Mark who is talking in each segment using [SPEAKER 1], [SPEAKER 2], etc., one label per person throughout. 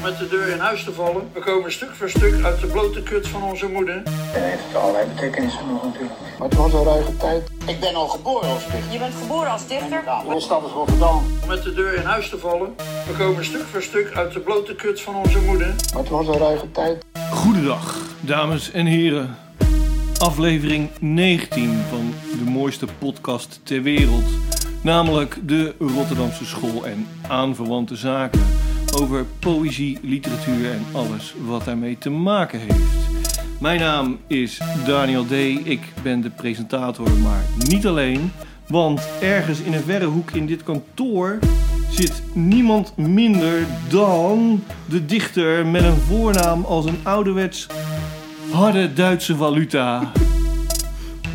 [SPEAKER 1] om met de deur in huis te vallen. We komen stuk voor stuk uit de blote kut van onze moeder.
[SPEAKER 2] En heeft allerlei betekenissen nog natuurlijk.
[SPEAKER 3] Maar het was een ruige tijd.
[SPEAKER 4] Ik ben al geboren als dichter.
[SPEAKER 5] Je bent geboren als dichter?
[SPEAKER 4] Mijn stad is Rotterdam.
[SPEAKER 1] Om met de deur in huis te vallen. We komen stuk voor stuk uit de blote kut van onze moeder.
[SPEAKER 3] Maar het was een ruige tijd.
[SPEAKER 6] Goedendag, dames en heren. Aflevering 19 van de mooiste podcast ter wereld. Namelijk de Rotterdamse School en aanverwante zaken. Over poëzie, literatuur en alles wat daarmee te maken heeft. Mijn naam is Daniel D. Ik ben de presentator, maar niet alleen. Want ergens in een verre hoek in dit kantoor zit niemand minder dan de dichter met een voornaam als een ouderwets harde Duitse valuta.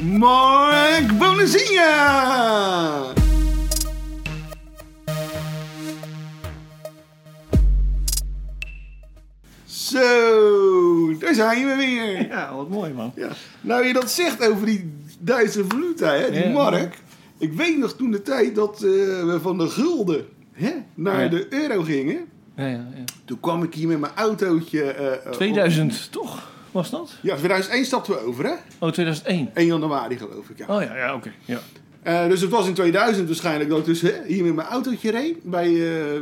[SPEAKER 7] Mark Bonazinha! Zo, daar zijn we weer.
[SPEAKER 6] Ja, wat mooi man.
[SPEAKER 7] Ja. Nou, je dat zegt over die Duitse valuta, hè, die
[SPEAKER 6] Ja.
[SPEAKER 7] mark. Ik weet nog toen de tijd dat eh, we van de gulden hè, naar
[SPEAKER 6] Ja.
[SPEAKER 7] de euro gingen.
[SPEAKER 6] Ja, ja, ja.
[SPEAKER 7] Toen kwam ik hier met mijn autootje. eh, eh, op-
[SPEAKER 6] 2000 toch? Was dat?
[SPEAKER 7] Ja, 2001 stapten we over, hè?
[SPEAKER 6] Oh, 2001.
[SPEAKER 7] 1 januari geloof ik, ja.
[SPEAKER 6] Oh ja, ja, oké. Ja.
[SPEAKER 7] Eh, dus het was in 2000 waarschijnlijk dat ik dus hè, hier met mijn autootje reed bij eh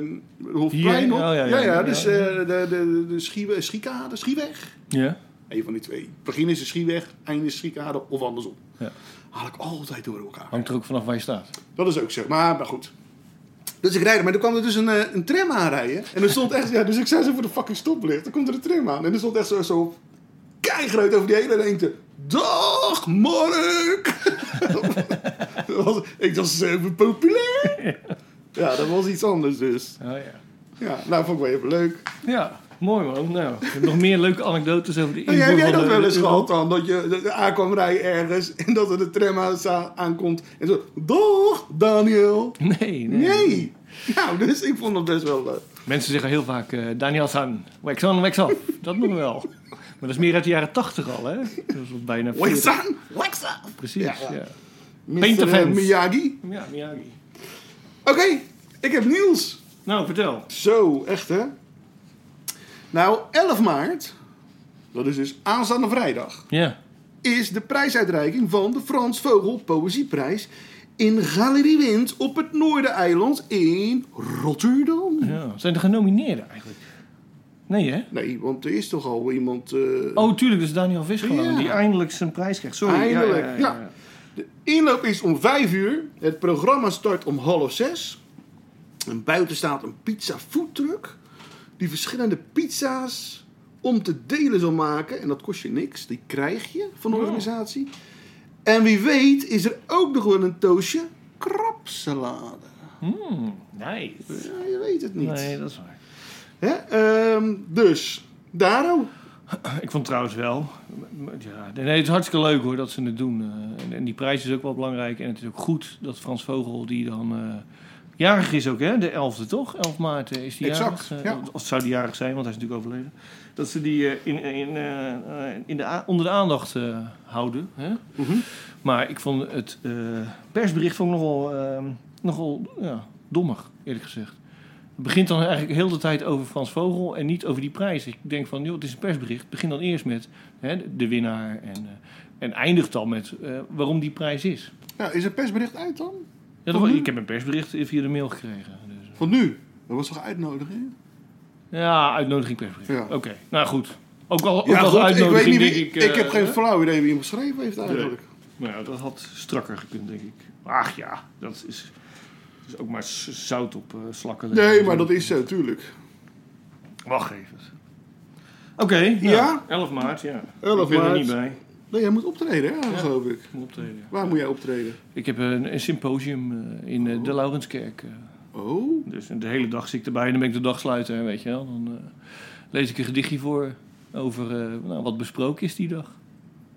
[SPEAKER 7] Hofplein. Nog.
[SPEAKER 6] Oh, ja, ja,
[SPEAKER 7] ja, ja,
[SPEAKER 6] ja,
[SPEAKER 7] dus eh, de, de, de Schie- Schiekade, Schieweg.
[SPEAKER 6] ja.
[SPEAKER 7] Eén van die twee. Begin is de Schieweg, eind is Schiekade of andersom.
[SPEAKER 6] Ja.
[SPEAKER 7] Haal ik altijd door elkaar.
[SPEAKER 6] Hangt er ook vanaf waar je staat.
[SPEAKER 7] Dat is ook zo, maar, maar goed. Dus ik rijd, maar er kwam er dus een, een tram aanrijden. En er stond echt, ja, dus ik zei zo voor de fucking stoplicht. Dan komt er een tram aan. En er stond echt zo, zo keigroot over die hele lengte. Dag, Mark! Dat was, ik was super populair. Ja, dat was iets anders dus.
[SPEAKER 6] Oh ja.
[SPEAKER 7] Ja, nou vond ik wel even leuk.
[SPEAKER 6] Ja, mooi man. Nou, ik heb nog meer leuke anekdotes over de invoer
[SPEAKER 7] heb jij dat wel eens gehad dan? Dat je aankwam rijden ergens en dat er de tram aan, aankomt. En zo, dag Daniel.
[SPEAKER 6] Nee, nee.
[SPEAKER 7] Nee. Nou, dus ik vond het best wel leuk.
[SPEAKER 6] Mensen zeggen heel vaak eh Daniel San, wax on, wax off. Dat nog wel. Maar dat is meer uit de jaren 80 al, hè? Dat is bijna
[SPEAKER 7] Wax
[SPEAKER 6] 40.
[SPEAKER 7] on, wax off.
[SPEAKER 6] Precies,
[SPEAKER 7] Ja,
[SPEAKER 6] ja.
[SPEAKER 7] ja.
[SPEAKER 6] Ja.
[SPEAKER 7] Mr.
[SPEAKER 6] Painterfans.
[SPEAKER 7] Miyagi.
[SPEAKER 6] Miyagi.
[SPEAKER 7] Oké, ik heb nieuws.
[SPEAKER 6] Nou, vertel.
[SPEAKER 7] Zo, echt hè? Nou, 11 maart, dat is dus aanstaande vrijdag,
[SPEAKER 6] Ja.
[SPEAKER 7] is de prijsuitreiking van de Frans Vogel Poëzieprijs in Galerie Wind op het Noordereiland in Rotterdam.
[SPEAKER 6] ja. Zijn er genomineerden eigenlijk? Nee, hè?
[SPEAKER 7] Nee, want er is toch al iemand... eh,
[SPEAKER 6] Oh, tuurlijk, dat is Daniel Visgeloon
[SPEAKER 7] Ja.
[SPEAKER 6] die eindelijk zijn prijs krijgt. Sorry.
[SPEAKER 7] Eindelijk,
[SPEAKER 6] ja, ja,
[SPEAKER 7] ja. De inloop is om 5 uur. Het programma start om half 6. En buiten staat een pizza foodtruck. Die verschillende pizza's om te delen zal maken. En dat kost je niks. Die krijg je van de organisatie. En wie weet is er ook nog wel een toastje krabsalade.
[SPEAKER 6] Hmm, nice.
[SPEAKER 7] Ja, je weet het niet.
[SPEAKER 6] Nee, dat is waar.
[SPEAKER 7] Hè? Ehm, dus, daarom.
[SPEAKER 6] Ik vond trouwens wel. Ja, nee, het is hartstikke leuk hoor dat ze het doen. eh, en, en die prijs is ook wel belangrijk. En het is ook goed dat Frans Vogel, die dan eh, jarig is ook, hè? De 11e toch? 11 maart eh, is die
[SPEAKER 7] Exact,
[SPEAKER 6] jarig.
[SPEAKER 7] Ja.
[SPEAKER 6] Of zou die jarig zijn, want hij is natuurlijk overleden. Dat ze die in, in, in de onder de aandacht houden. Hè?
[SPEAKER 7] Mhm.
[SPEAKER 6] Maar ik vond het persbericht vond ik nogal, eh, nogal ja, dommig, eerlijk gezegd. Het begint dan eigenlijk heel de tijd over Frans Vogel en niet over die prijs. Ik denk van, joh, het is een persbericht. Begin dan eerst met hè, de winnaar en, eh, en eindigt dan met eh, waarom die prijs is.
[SPEAKER 7] Ja, is het persbericht uit dan?
[SPEAKER 6] Ja, dat, ik heb een persbericht via de mail gekregen. Dus.
[SPEAKER 7] Van nu? Dat was toch uitnodiging?
[SPEAKER 6] Ja, uitnodiging persbericht.
[SPEAKER 7] Ja.
[SPEAKER 6] Oké, nou goed. Ook al, ook
[SPEAKER 7] Ja,
[SPEAKER 6] als
[SPEAKER 7] goed, ik weet niet wie,
[SPEAKER 6] ik...
[SPEAKER 7] ik heb
[SPEAKER 6] eh,
[SPEAKER 7] geen flauw idee wie hem geschreven heeft eigenlijk.
[SPEAKER 6] Nou ja, dat had strakker gekund, denk ik. Ach ja, dat is, is ook maar zout op eh, slakken. leggen.
[SPEAKER 7] Nee, maar dat is zo, tuurlijk.
[SPEAKER 6] Wacht even. Oké, nou,
[SPEAKER 7] Ja?
[SPEAKER 6] 11 maart, ja.
[SPEAKER 7] 11
[SPEAKER 6] ik ben er niet bij.
[SPEAKER 7] Nee, jij moet optreden, hè, geloof ik.
[SPEAKER 6] Moet optreden.
[SPEAKER 7] Waar moet jij optreden?
[SPEAKER 6] Ik heb een, een symposium eh, in eh, de Laurenskerk. eh.
[SPEAKER 7] Oh,
[SPEAKER 6] dus de hele dag zit ik erbij en dan ben ik de dag sluiten, weet je wel. Dan eh, lees ik een gedichtje voor over eh, nou, wat besproken is die dag.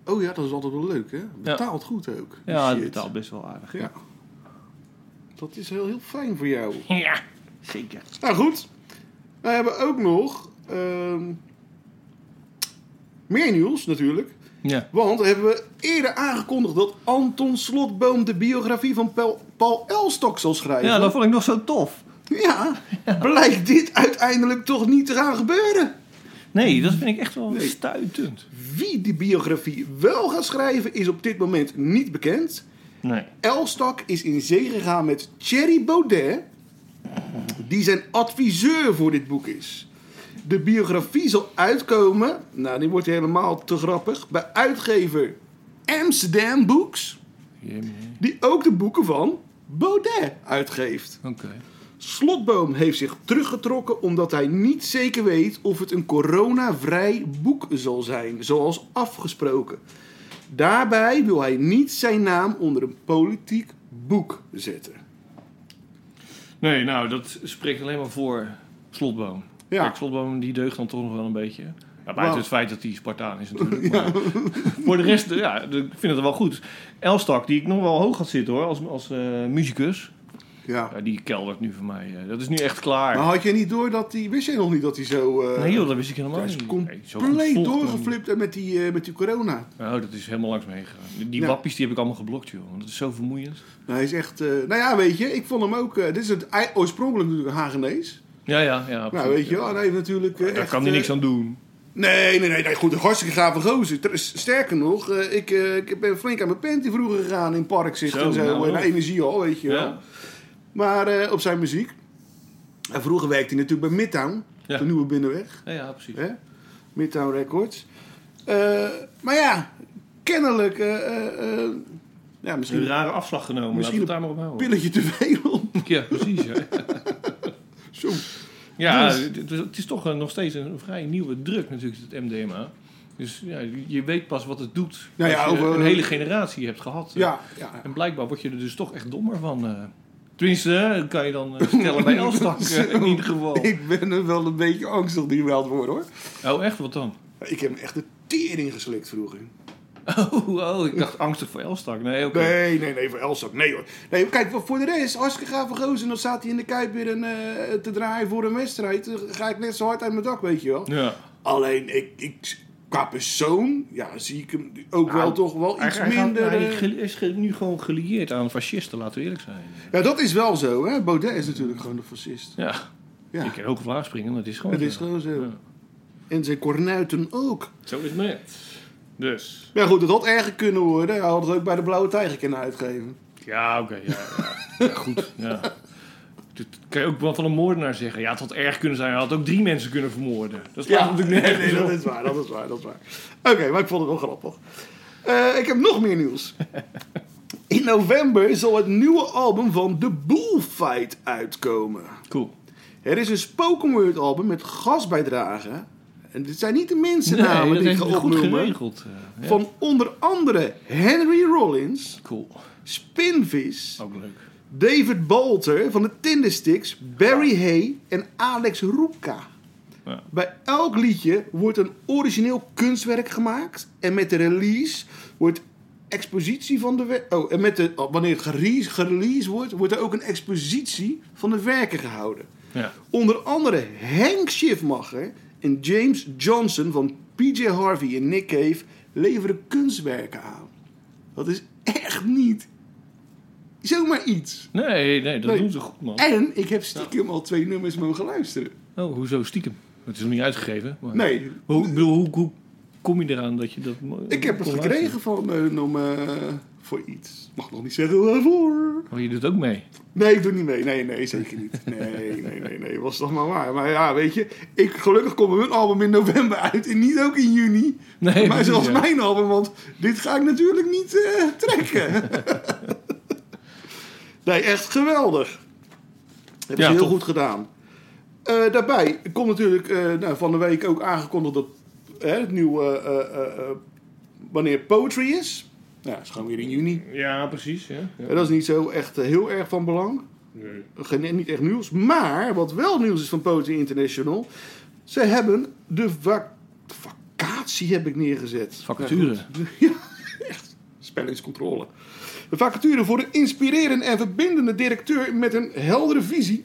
[SPEAKER 7] oh ja, dat is altijd wel leuk, hè? Betaalt goed ook.
[SPEAKER 6] Ja, het betaalt best wel aardig.
[SPEAKER 7] Ja. Dat is heel, heel fijn voor jou.
[SPEAKER 6] Ja, zeker.
[SPEAKER 7] Nou goed, wij hebben ook nog ehm, meer nieuws natuurlijk.
[SPEAKER 6] Ja.
[SPEAKER 7] Want hebben we eerder aangekondigd dat Anton Slotboom de biografie van Paul, Paul Elstok zal schrijven.
[SPEAKER 6] ja, dat vond ik nog zo tof.
[SPEAKER 7] Ja, blijkt dit uiteindelijk toch niet te gaan gebeuren.
[SPEAKER 6] Nee, dat vind ik echt wel
[SPEAKER 7] Nee.
[SPEAKER 6] stuitend.
[SPEAKER 7] Wie die biografie wel gaat schrijven is op dit moment niet bekend.
[SPEAKER 6] Nee.
[SPEAKER 7] Elstak is in zee gegaan met Thierry Baudet, die zijn adviseur voor dit boek is. De biografie zal uitkomen, nou die wordt helemaal te grappig, bij uitgever Amsterdam Books, die ook de boeken van Baudet uitgeeft.
[SPEAKER 6] Oké.
[SPEAKER 7] Slotboom heeft zich teruggetrokken omdat hij niet zeker weet of het een coronavrij boek zal zijn, zoals afgesproken. Daarbij wil hij niet zijn naam onder een politiek boek zetten.
[SPEAKER 6] Nee, nou, dat spreekt alleen maar voor Slotboom.
[SPEAKER 7] Ja.
[SPEAKER 6] Kijk, Slotboom die deugt dan toch nog wel een beetje. Ja, buiten het feit dat hij Spartaan is natuurlijk. Maar voor de rest, ja, ik vind het wel goed. Elstak, die ik nog wel hoog had zitten hoor, als, als eh, muzikus.
[SPEAKER 7] Ja.
[SPEAKER 6] Ja, die keldert nu voor mij. eh, dat is nu echt klaar.
[SPEAKER 7] Maar had je niet door dat hij, wist je nog niet dat hij zo, eh
[SPEAKER 6] nee joh, dat wist ik helemaal
[SPEAKER 7] hij is
[SPEAKER 6] niet. Nee, zo
[SPEAKER 7] compleet
[SPEAKER 6] hem.
[SPEAKER 7] doorgeflipt met die, eh, met die corona.
[SPEAKER 6] Nou, dat is helemaal langs me heen gegaan. Die
[SPEAKER 7] Ja.
[SPEAKER 6] wappies die heb ik allemaal geblokt joh, want dat is zo vermoeiend.
[SPEAKER 7] Nou, hij is echt, nou ja, weet je, ik vond hem ook, dit is het oorspronkelijk natuurlijk Hagenees.
[SPEAKER 6] Ja, ja, ja. absoluut,
[SPEAKER 7] Nou, weet je wel, hij heeft natuurlijk
[SPEAKER 6] Daar
[SPEAKER 7] echt,
[SPEAKER 6] kan hij niks aan doen.
[SPEAKER 7] Nee, nee, nee, nee, goed, een hartstikke gave gozer. Ter- Sterker nog, ik, ik ben flink aan mijn panty vroeger gegaan in Parkzicht
[SPEAKER 6] Zo,
[SPEAKER 7] en zo.
[SPEAKER 6] nou,
[SPEAKER 7] en
[SPEAKER 6] wel.
[SPEAKER 7] energie al, weet je wel.
[SPEAKER 6] Ja.
[SPEAKER 7] Maar eh, op zijn muziek. En vroeger werkte hij natuurlijk bij Midtown,
[SPEAKER 6] Ja.
[SPEAKER 7] de nieuwe binnenweg.
[SPEAKER 6] Ja, ja, precies.
[SPEAKER 7] Hè? Midtown Records. Eh, maar ja, kennelijk, eh, ja,
[SPEAKER 6] Een
[SPEAKER 7] misschien
[SPEAKER 6] rare afslag genomen.
[SPEAKER 7] Misschien
[SPEAKER 6] we het daar maar op
[SPEAKER 7] een
[SPEAKER 6] houden.
[SPEAKER 7] pilletje te veel.
[SPEAKER 6] Ja, precies. Ja,
[SPEAKER 7] Zo.
[SPEAKER 6] ja
[SPEAKER 7] Dus-
[SPEAKER 6] het, is- toch een- nog steeds een vrij nieuwe druk natuurlijk, het MDMA. Dus ja, je weet pas wat het doet
[SPEAKER 7] Nou ja,
[SPEAKER 6] als je
[SPEAKER 7] over-
[SPEAKER 6] een hele generatie hebt gehad.
[SPEAKER 7] Ja, ja.
[SPEAKER 6] En blijkbaar word je er dus toch echt dommer van. Tenminste, kan je dan eh, stellen bij Elstak eh, in ieder geval.
[SPEAKER 7] Ik ben er wel een beetje angstig die wel worden hoor.
[SPEAKER 6] Oh, echt? Wat dan?
[SPEAKER 7] Ik heb hem echt de tering geslikt vroeger.
[SPEAKER 6] Oh, oh ik dacht angstig voor Elstak. Nee, oké.
[SPEAKER 7] Nee, nee, nee, voor Elsak. Nee hoor. Nee, kijk, voor de rest, hartstikke gave gozer. En dan staat hij in de Kuip weer een, eh, te draaien voor een wedstrijd. Dan ga ik net zo hard uit mijn dak, weet je wel.
[SPEAKER 6] Ja.
[SPEAKER 7] Alleen, ik, ik, qua persoon, ja, zie ik hem ook wel
[SPEAKER 6] Nou,
[SPEAKER 7] toch wel iets
[SPEAKER 6] hij
[SPEAKER 7] minder...
[SPEAKER 6] hij
[SPEAKER 7] eh,
[SPEAKER 6] is nu gewoon gelieerd aan fascisten, laten we eerlijk zijn.
[SPEAKER 7] Ja, dat is wel zo, hè. Baudet is natuurlijk gewoon een fascist.
[SPEAKER 6] Ja,
[SPEAKER 7] Ja,
[SPEAKER 6] je kan hoog of laag springen, dat is gewoon
[SPEAKER 7] het is gewoon zo.
[SPEAKER 6] Ja.
[SPEAKER 7] En zijn kornuiten ook.
[SPEAKER 6] Zo is het. Dus.
[SPEAKER 7] Ja goed, het had erger kunnen worden. Hij had het ook bij de Blauwe Tijger kunnen uitgeven.
[SPEAKER 6] Ja, oké. ja, ja. ja, goed. Ja. Dat kan je ook wel van een moordenaar zeggen. Ja, het had erg kunnen zijn. Hij had ook drie mensen kunnen vermoorden. Dat slaat natuurlijk
[SPEAKER 7] nee,
[SPEAKER 6] nergens
[SPEAKER 7] nee, dat is waar, dat is waar, dat is waar. Oké, maar ik vond het wel grappig. Eh, ik heb nog meer nieuws. In november zal het nieuwe album van The Bullfight uitkomen.
[SPEAKER 6] Cool.
[SPEAKER 7] Er is een spoken word album met gastbijdragen. En dit zijn niet de minste namen
[SPEAKER 6] dat
[SPEAKER 7] die ik ga
[SPEAKER 6] goed
[SPEAKER 7] opnoemen.
[SPEAKER 6] eh, ja.
[SPEAKER 7] Van onder andere Henry Rollins,
[SPEAKER 6] Cool.
[SPEAKER 7] Spinvis,
[SPEAKER 6] Ook leuk.
[SPEAKER 7] David Balter van de Tindersticks, Barry Hay en Alex Roeka.
[SPEAKER 6] Ja.
[SPEAKER 7] Bij elk liedje wordt een origineel kunstwerk gemaakt. En met de release wordt expositie van de Oh, en met de, oh, wanneer het gereleased, gereleased wordt, wordt er ook een expositie van de werken gehouden.
[SPEAKER 6] Ja.
[SPEAKER 7] Onder andere Henk Schiffmacher en James Johnson van PJ Harvey en Nick Cave leveren kunstwerken aan. Dat is echt niet zomaar iets.
[SPEAKER 6] Nee, nee, dat
[SPEAKER 7] Nee.
[SPEAKER 6] doen ze goed, man.
[SPEAKER 7] En ik heb stiekem al twee nummers mogen luisteren.
[SPEAKER 6] Oh, hoezo stiekem? Het is nog niet uitgegeven. Maar...
[SPEAKER 7] Nee,
[SPEAKER 6] Hoe, bedoel, hoe, hoe kom je eraan dat je dat...
[SPEAKER 7] ik heb het gekregen van eh, voor iets. Mag nog niet zeggen waarvoor.
[SPEAKER 6] Oh, je doet ook mee.
[SPEAKER 7] Nee, ik doe niet mee. Nee, nee, zeker niet. Nee, nee, nee, nee. Was toch maar waar. Maar ja, weet je, ik, gelukkig komt hun album in november uit en niet ook in juni.
[SPEAKER 6] Nee,
[SPEAKER 7] maar zoals
[SPEAKER 6] ja.
[SPEAKER 7] mijn album, want dit ga ik natuurlijk niet eh, trekken. nee, echt geweldig. Hebben
[SPEAKER 6] Ja,
[SPEAKER 7] ze heel
[SPEAKER 6] top.
[SPEAKER 7] goed gedaan. Eh, daarbij komt natuurlijk eh, nou, van de week ook aangekondigd dat hè, het nieuwe, eh, eh, eh, wanneer Poetry is. Ja, dat is gewoon weer in juni.
[SPEAKER 6] Ja, precies. Ja.
[SPEAKER 7] Ja, dat is niet zo echt heel erg van belang. Geen, niet echt nieuws. Maar wat wel nieuws is van Poetry International. Ze hebben de vac- vacatie heb ik neergezet.
[SPEAKER 6] Vacature.
[SPEAKER 7] Ja, goed. Ja, echt. Spellingscontrole. De vacature voor een inspirerende en verbindende directeur met een heldere visie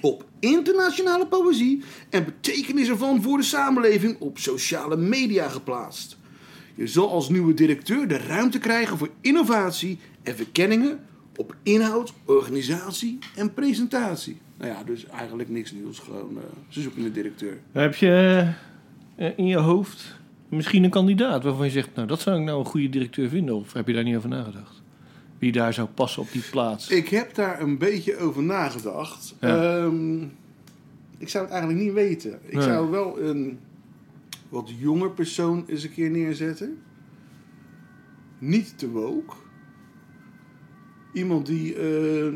[SPEAKER 7] op internationale poëzie en betekenis ervan voor de samenleving op sociale media geplaatst. Je zal als nieuwe directeur de ruimte krijgen voor innovatie en verkenningen op inhoud, organisatie en presentatie. Nou ja, dus eigenlijk niks nieuws. Gewoon, eh, ze zoeken een directeur.
[SPEAKER 6] Heb je eh, in je hoofd misschien een kandidaat waarvan je zegt... nou, dat zou ik nou een goede directeur vinden? Of heb je daar niet over nagedacht? Wie daar zou passen op die plaats?
[SPEAKER 7] Ik heb daar een beetje over nagedacht.
[SPEAKER 6] Ja.
[SPEAKER 7] Ehm, ik zou het eigenlijk niet weten. Ik
[SPEAKER 6] Nee.
[SPEAKER 7] zou wel een wat jonger persoon eens een keer neerzetten. Niet te woke. Iemand die eh,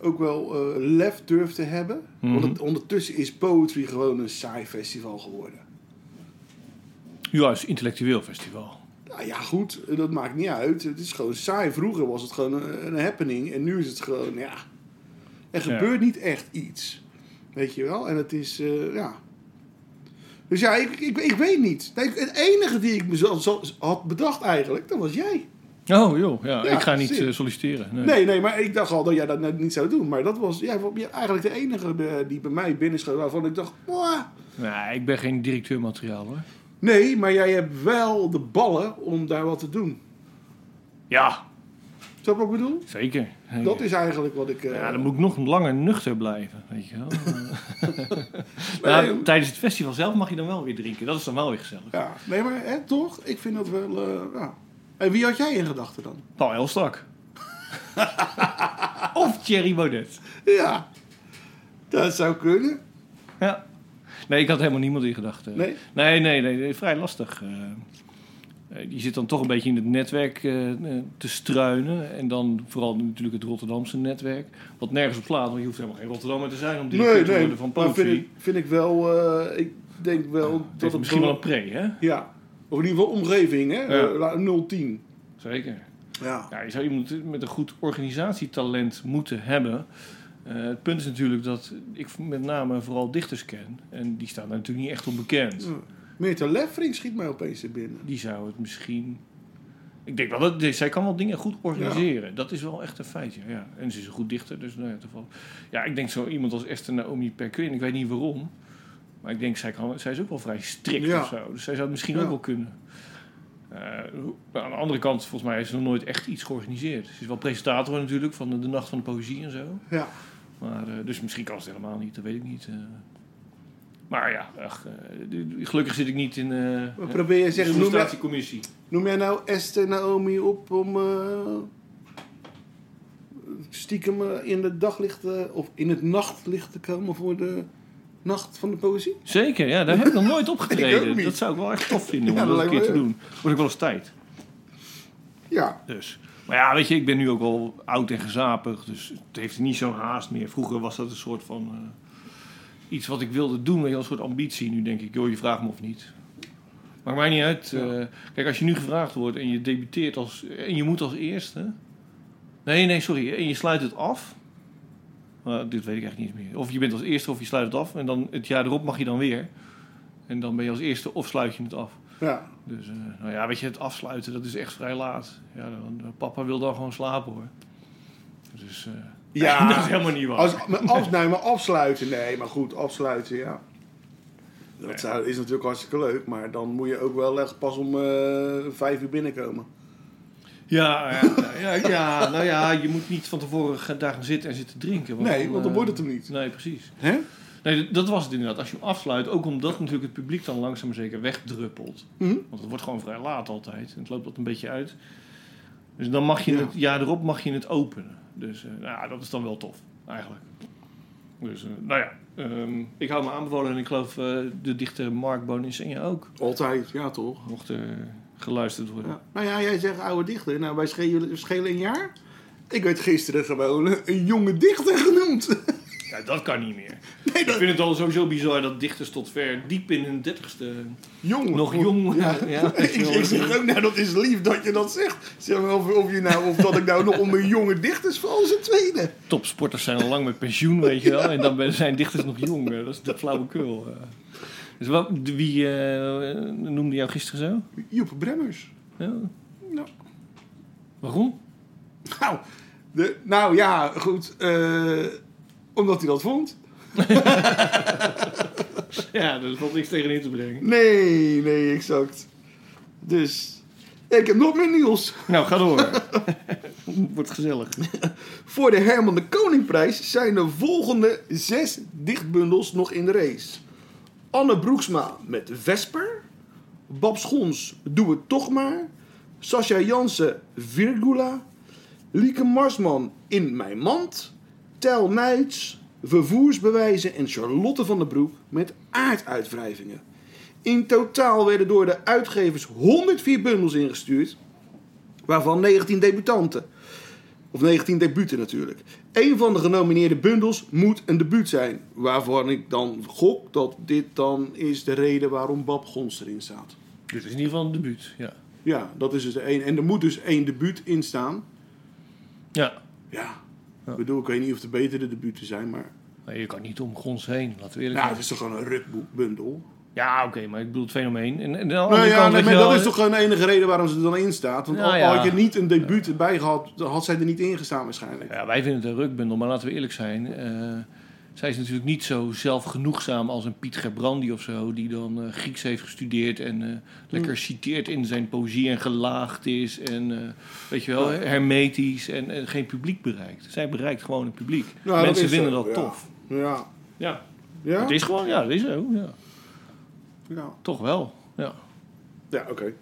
[SPEAKER 7] ook wel eh, lef durft te hebben.
[SPEAKER 6] Mhm.
[SPEAKER 7] Want het- ondertussen is poetry gewoon een saai festival geworden.
[SPEAKER 6] Ja, het is een intellectueel festival.
[SPEAKER 7] Nou ja, goed, dat maakt niet uit. Het is gewoon saai. Vroeger was het gewoon een, een happening. En nu is het gewoon, ja... Er
[SPEAKER 6] Ja.
[SPEAKER 7] gebeurt niet echt iets. Weet je wel? En het is, eh, ja... Dus ja, ik, ik, ik weet niet. Het enige die ik mezelf zo- had bedacht eigenlijk, dat was jij.
[SPEAKER 6] Oh joh, ja,
[SPEAKER 7] Ja,
[SPEAKER 6] ik ga niet eh, solliciteren. Nee.
[SPEAKER 7] Nee, nee, maar ik dacht al dat jij dat net niet zou doen. Maar dat was jij was eigenlijk de enige eh, die bij mij binnenschoot waarvan ik dacht... "Mwah."
[SPEAKER 6] Nee, ik ben geen directeurmateriaal hoor.
[SPEAKER 7] Nee, maar jij hebt wel de ballen om daar wat te doen.
[SPEAKER 6] Ja,
[SPEAKER 7] Snap je wat ik bedoel?
[SPEAKER 6] zeker. zeker.
[SPEAKER 7] Dat is eigenlijk wat ik... eh,
[SPEAKER 6] Ja, dan moet ik nog langer nuchter blijven, weet je wel. nou, tijdens het festival zelf mag je dan wel weer drinken. Dat is dan wel weer gezellig.
[SPEAKER 7] Ja, nee, maar hè, toch? Ik vind dat wel. eh, ja. En wie had jij in gedachten dan?
[SPEAKER 6] Paul Elstak. of Thierry Baudet.
[SPEAKER 7] Ja, dat zou kunnen.
[SPEAKER 6] Ja. Nee, ik had helemaal niemand in gedachten.
[SPEAKER 7] Nee?
[SPEAKER 6] Nee, nee, nee, nee, vrij lastig. Eh, eh, je zit dan toch een beetje in het netwerk eh, te struinen. En dan vooral natuurlijk het Rotterdamse netwerk. Wat nergens op slaat, want je hoeft helemaal geen Rotterdammer te zijn om directeur
[SPEAKER 7] Nee,
[SPEAKER 6] te
[SPEAKER 7] nee.
[SPEAKER 6] worden van
[SPEAKER 7] Maar
[SPEAKER 6] Poetry.
[SPEAKER 7] vind ik, vind ik wel. ik denk wel dat het
[SPEAKER 6] misschien wel een pre, hè?
[SPEAKER 7] Ja, of in ieder geval omgeving, hè?
[SPEAKER 6] Ja.
[SPEAKER 7] Eh, la- 010.
[SPEAKER 6] Zeker.
[SPEAKER 7] Ja.
[SPEAKER 6] Ja, je zou iemand met een goed organisatietalent moeten hebben. Eh, het punt is natuurlijk dat ik met name vooral dichters ken. En die staan daar natuurlijk niet echt op bekend.
[SPEAKER 7] Ja. Meerta Leffering schiet mij opeens er binnen.
[SPEAKER 6] Die zou het misschien... Ik denk wel dat zij kan wel dingen goed organiseren. Dat is wel echt een feitje. Ja. En ze is een goed dichter, dus nou ja, toevallig. Ja, ik denk zo iemand als Esther Naomi Perquin. Ik weet niet waarom. Maar ik denk, zij, kan, zij is ook wel vrij strikt
[SPEAKER 7] Ja.
[SPEAKER 6] of zo. Dus zij zou het misschien
[SPEAKER 7] Ja.
[SPEAKER 6] ook wel kunnen. Hoe- aan de andere kant, volgens mij heeft ze nog nooit echt iets georganiseerd. Ze is wel presentator natuurlijk van de, de Nacht van de Poëzie en zo.
[SPEAKER 7] Ja.
[SPEAKER 6] Maar, eh, dus misschien kan het helemaal niet, dat weet ik niet. eh. maar ja, ach, eh, gelukkig zit ik niet in
[SPEAKER 7] Wat probeer je
[SPEAKER 6] de
[SPEAKER 7] zeggen?
[SPEAKER 6] Sollicitatiecommissie.
[SPEAKER 7] noem jij nou Esther Naomi op om. stiekem in het daglicht of in het nachtlicht te komen voor de Nacht van de Poëzie?
[SPEAKER 6] Zeker, ja, daar heb ik nog nooit opgetreden. Dat zou ik wel echt tof vinden om
[SPEAKER 7] Ja, dat
[SPEAKER 6] dat een keer te doen. Word ik wel eens tijd.
[SPEAKER 7] Ja.
[SPEAKER 6] Dus. Maar ja, weet je, ik ben nu ook wel oud en gezapig, dus het heeft niet zo'n haast meer. Vroeger was dat een soort van eh, iets wat ik wilde doen, een soort ambitie. Nu denk ik, joh, je vraagt me of niet. Maakt mij niet uit. eh, kijk, als je nu gevraagd wordt en je debuteert als... En je moet als eerste... Nee, nee, sorry. En je sluit het af. Nou, dit weet ik eigenlijk niet meer. Of je bent als eerste of je sluit het af. En dan het jaar erop mag je dan weer. En dan ben je als eerste of sluit je het af.
[SPEAKER 7] Ja.
[SPEAKER 6] Dus eh, nou ja, weet je, het afsluiten, dat is echt vrij laat. Ja, dan, papa wil dan gewoon slapen hoor. Dus eh,
[SPEAKER 7] Ja.
[SPEAKER 6] dat is helemaal niet waar.
[SPEAKER 7] Als, maar, af, nee, maar afsluiten, nee, maar goed, afsluiten, ja. Dat zou, is natuurlijk hartstikke leuk, maar dan moet je ook wel echt pas om eh, vijf uur binnenkomen.
[SPEAKER 6] Ja, ja, ja, ja, nou ja, je moet niet van tevoren daar gaan zitten en zitten drinken.
[SPEAKER 7] Nee, want dan wordt het hem niet.
[SPEAKER 6] Nee, precies.
[SPEAKER 7] Hè?
[SPEAKER 6] Nee, dat- was het inderdaad. Als je hem afsluit, ook omdat natuurlijk het publiek dan langzaam maar zeker wegdruppelt.
[SPEAKER 7] Mhm.
[SPEAKER 6] Want het wordt gewoon vrij laat altijd. En het loopt dat een beetje uit. Dus dan mag je
[SPEAKER 7] Ja.
[SPEAKER 6] het jaar erop mag je het openen. Dus eh, nou, ja, dat is dan wel tof, eigenlijk. Dus, eh, nou ja, ehm, ik hou me aanbevolen en ik geloof eh, de dichter Mark Boninsenja ook.
[SPEAKER 7] Altijd, ja toch.
[SPEAKER 6] Mocht er geluisterd worden.
[SPEAKER 7] Ja. Nou ja, jij zegt oude dichter. Nou, wij schelen, schelen een jaar. Ik werd gisteren gewoon een jonge dichter genoemd.
[SPEAKER 6] Ja, dat kan niet meer.
[SPEAKER 7] Nee,
[SPEAKER 6] Ik vind het al sowieso bizar dat dichters tot ver diep in hun dertigste
[SPEAKER 7] jong.
[SPEAKER 6] nog jong...
[SPEAKER 7] Ja.
[SPEAKER 6] ja,
[SPEAKER 7] ik, ik zeg ook, nou dat is lief dat je dat zegt. Zeg maar of, of, je nou, of dat ik nou nog onder jonge dichters val als een tweede.
[SPEAKER 6] topsporters zijn al lang met pensioen, weet je wel. En dan zijn dichters nog jong. Dat is de flauwekul. Dus wat, wie eh, noemde jou gisteren zo?
[SPEAKER 7] Joep Bremmers.
[SPEAKER 6] Ja.
[SPEAKER 7] Nou,
[SPEAKER 6] Waarom?
[SPEAKER 7] nou, de, nou ja, goed. eh, omdat hij dat vond.
[SPEAKER 6] Ja, er valt niks tegen in te brengen.
[SPEAKER 7] Nee, nee, exact. Dus, Ik heb nog meer nieuws.
[SPEAKER 6] Nou, ga door. Wordt gezellig.
[SPEAKER 7] Voor de Herman de Koningprijs zijn de volgende zes dichtbundels nog in de race. Anne Broeksma met Vesper. Bab Schons, Doe het toch maar. Sascha Jansen, Virgula. Lieke Marsman, In mijn mand. Tel Nuits, Vervoersbewijzen en Charlotte van der Broek met aarduitwrijvingen. In totaal werden door de uitgevers 104 bundels ingestuurd, waarvan 19 debutanten. Of 19 debuten natuurlijk. Een van de genomineerde bundels moet een debuut zijn. Waarvan ik dan gok dat dit dan is de reden waarom Bab Gons erin staat.
[SPEAKER 6] Dit is in ieder geval een debuut, ja.
[SPEAKER 7] Ja, dat is dus de één. En er moet dus één debuut in staan.
[SPEAKER 6] Ja.
[SPEAKER 7] Ja. Ik bedoel, ik weet niet of er betere debuten zijn, maar...
[SPEAKER 6] Nee, je kan niet om grons heen, laten we eerlijk
[SPEAKER 7] Nou, het
[SPEAKER 6] zijn.
[SPEAKER 7] is toch gewoon een rukbundel?
[SPEAKER 6] Ja, oké, maar ik bedoel het fenomeen. En, en de
[SPEAKER 7] Nou ja, nee, maar dat is toch gewoon de enige reden waarom ze er dan in staat. Want
[SPEAKER 6] Nou
[SPEAKER 7] al,
[SPEAKER 6] ja.
[SPEAKER 7] had je niet een debuut erbij gehad, dan had zij er niet in gestaan waarschijnlijk.
[SPEAKER 6] Ja, wij vinden het een rukbundel, maar laten we eerlijk zijn. eh, zij is natuurlijk niet zo zelfgenoegzaam als een Piet Gerbrandi of zo, die dan eh, Grieks heeft gestudeerd en eh, lekker citeert in zijn poëzie en gelaagd is en eh, weet je wel, hermetisch en, en geen publiek bereikt. Zij bereikt gewoon een publiek.
[SPEAKER 7] Nou,
[SPEAKER 6] Mensen vinden
[SPEAKER 7] zo,
[SPEAKER 6] dat
[SPEAKER 7] ja.
[SPEAKER 6] tof.
[SPEAKER 7] Ja.
[SPEAKER 6] Ja,
[SPEAKER 7] Ja?
[SPEAKER 6] het is gewoon, ja, dat is zo. Ja.
[SPEAKER 7] Ja,
[SPEAKER 6] Toch wel, ja.
[SPEAKER 7] ja oké.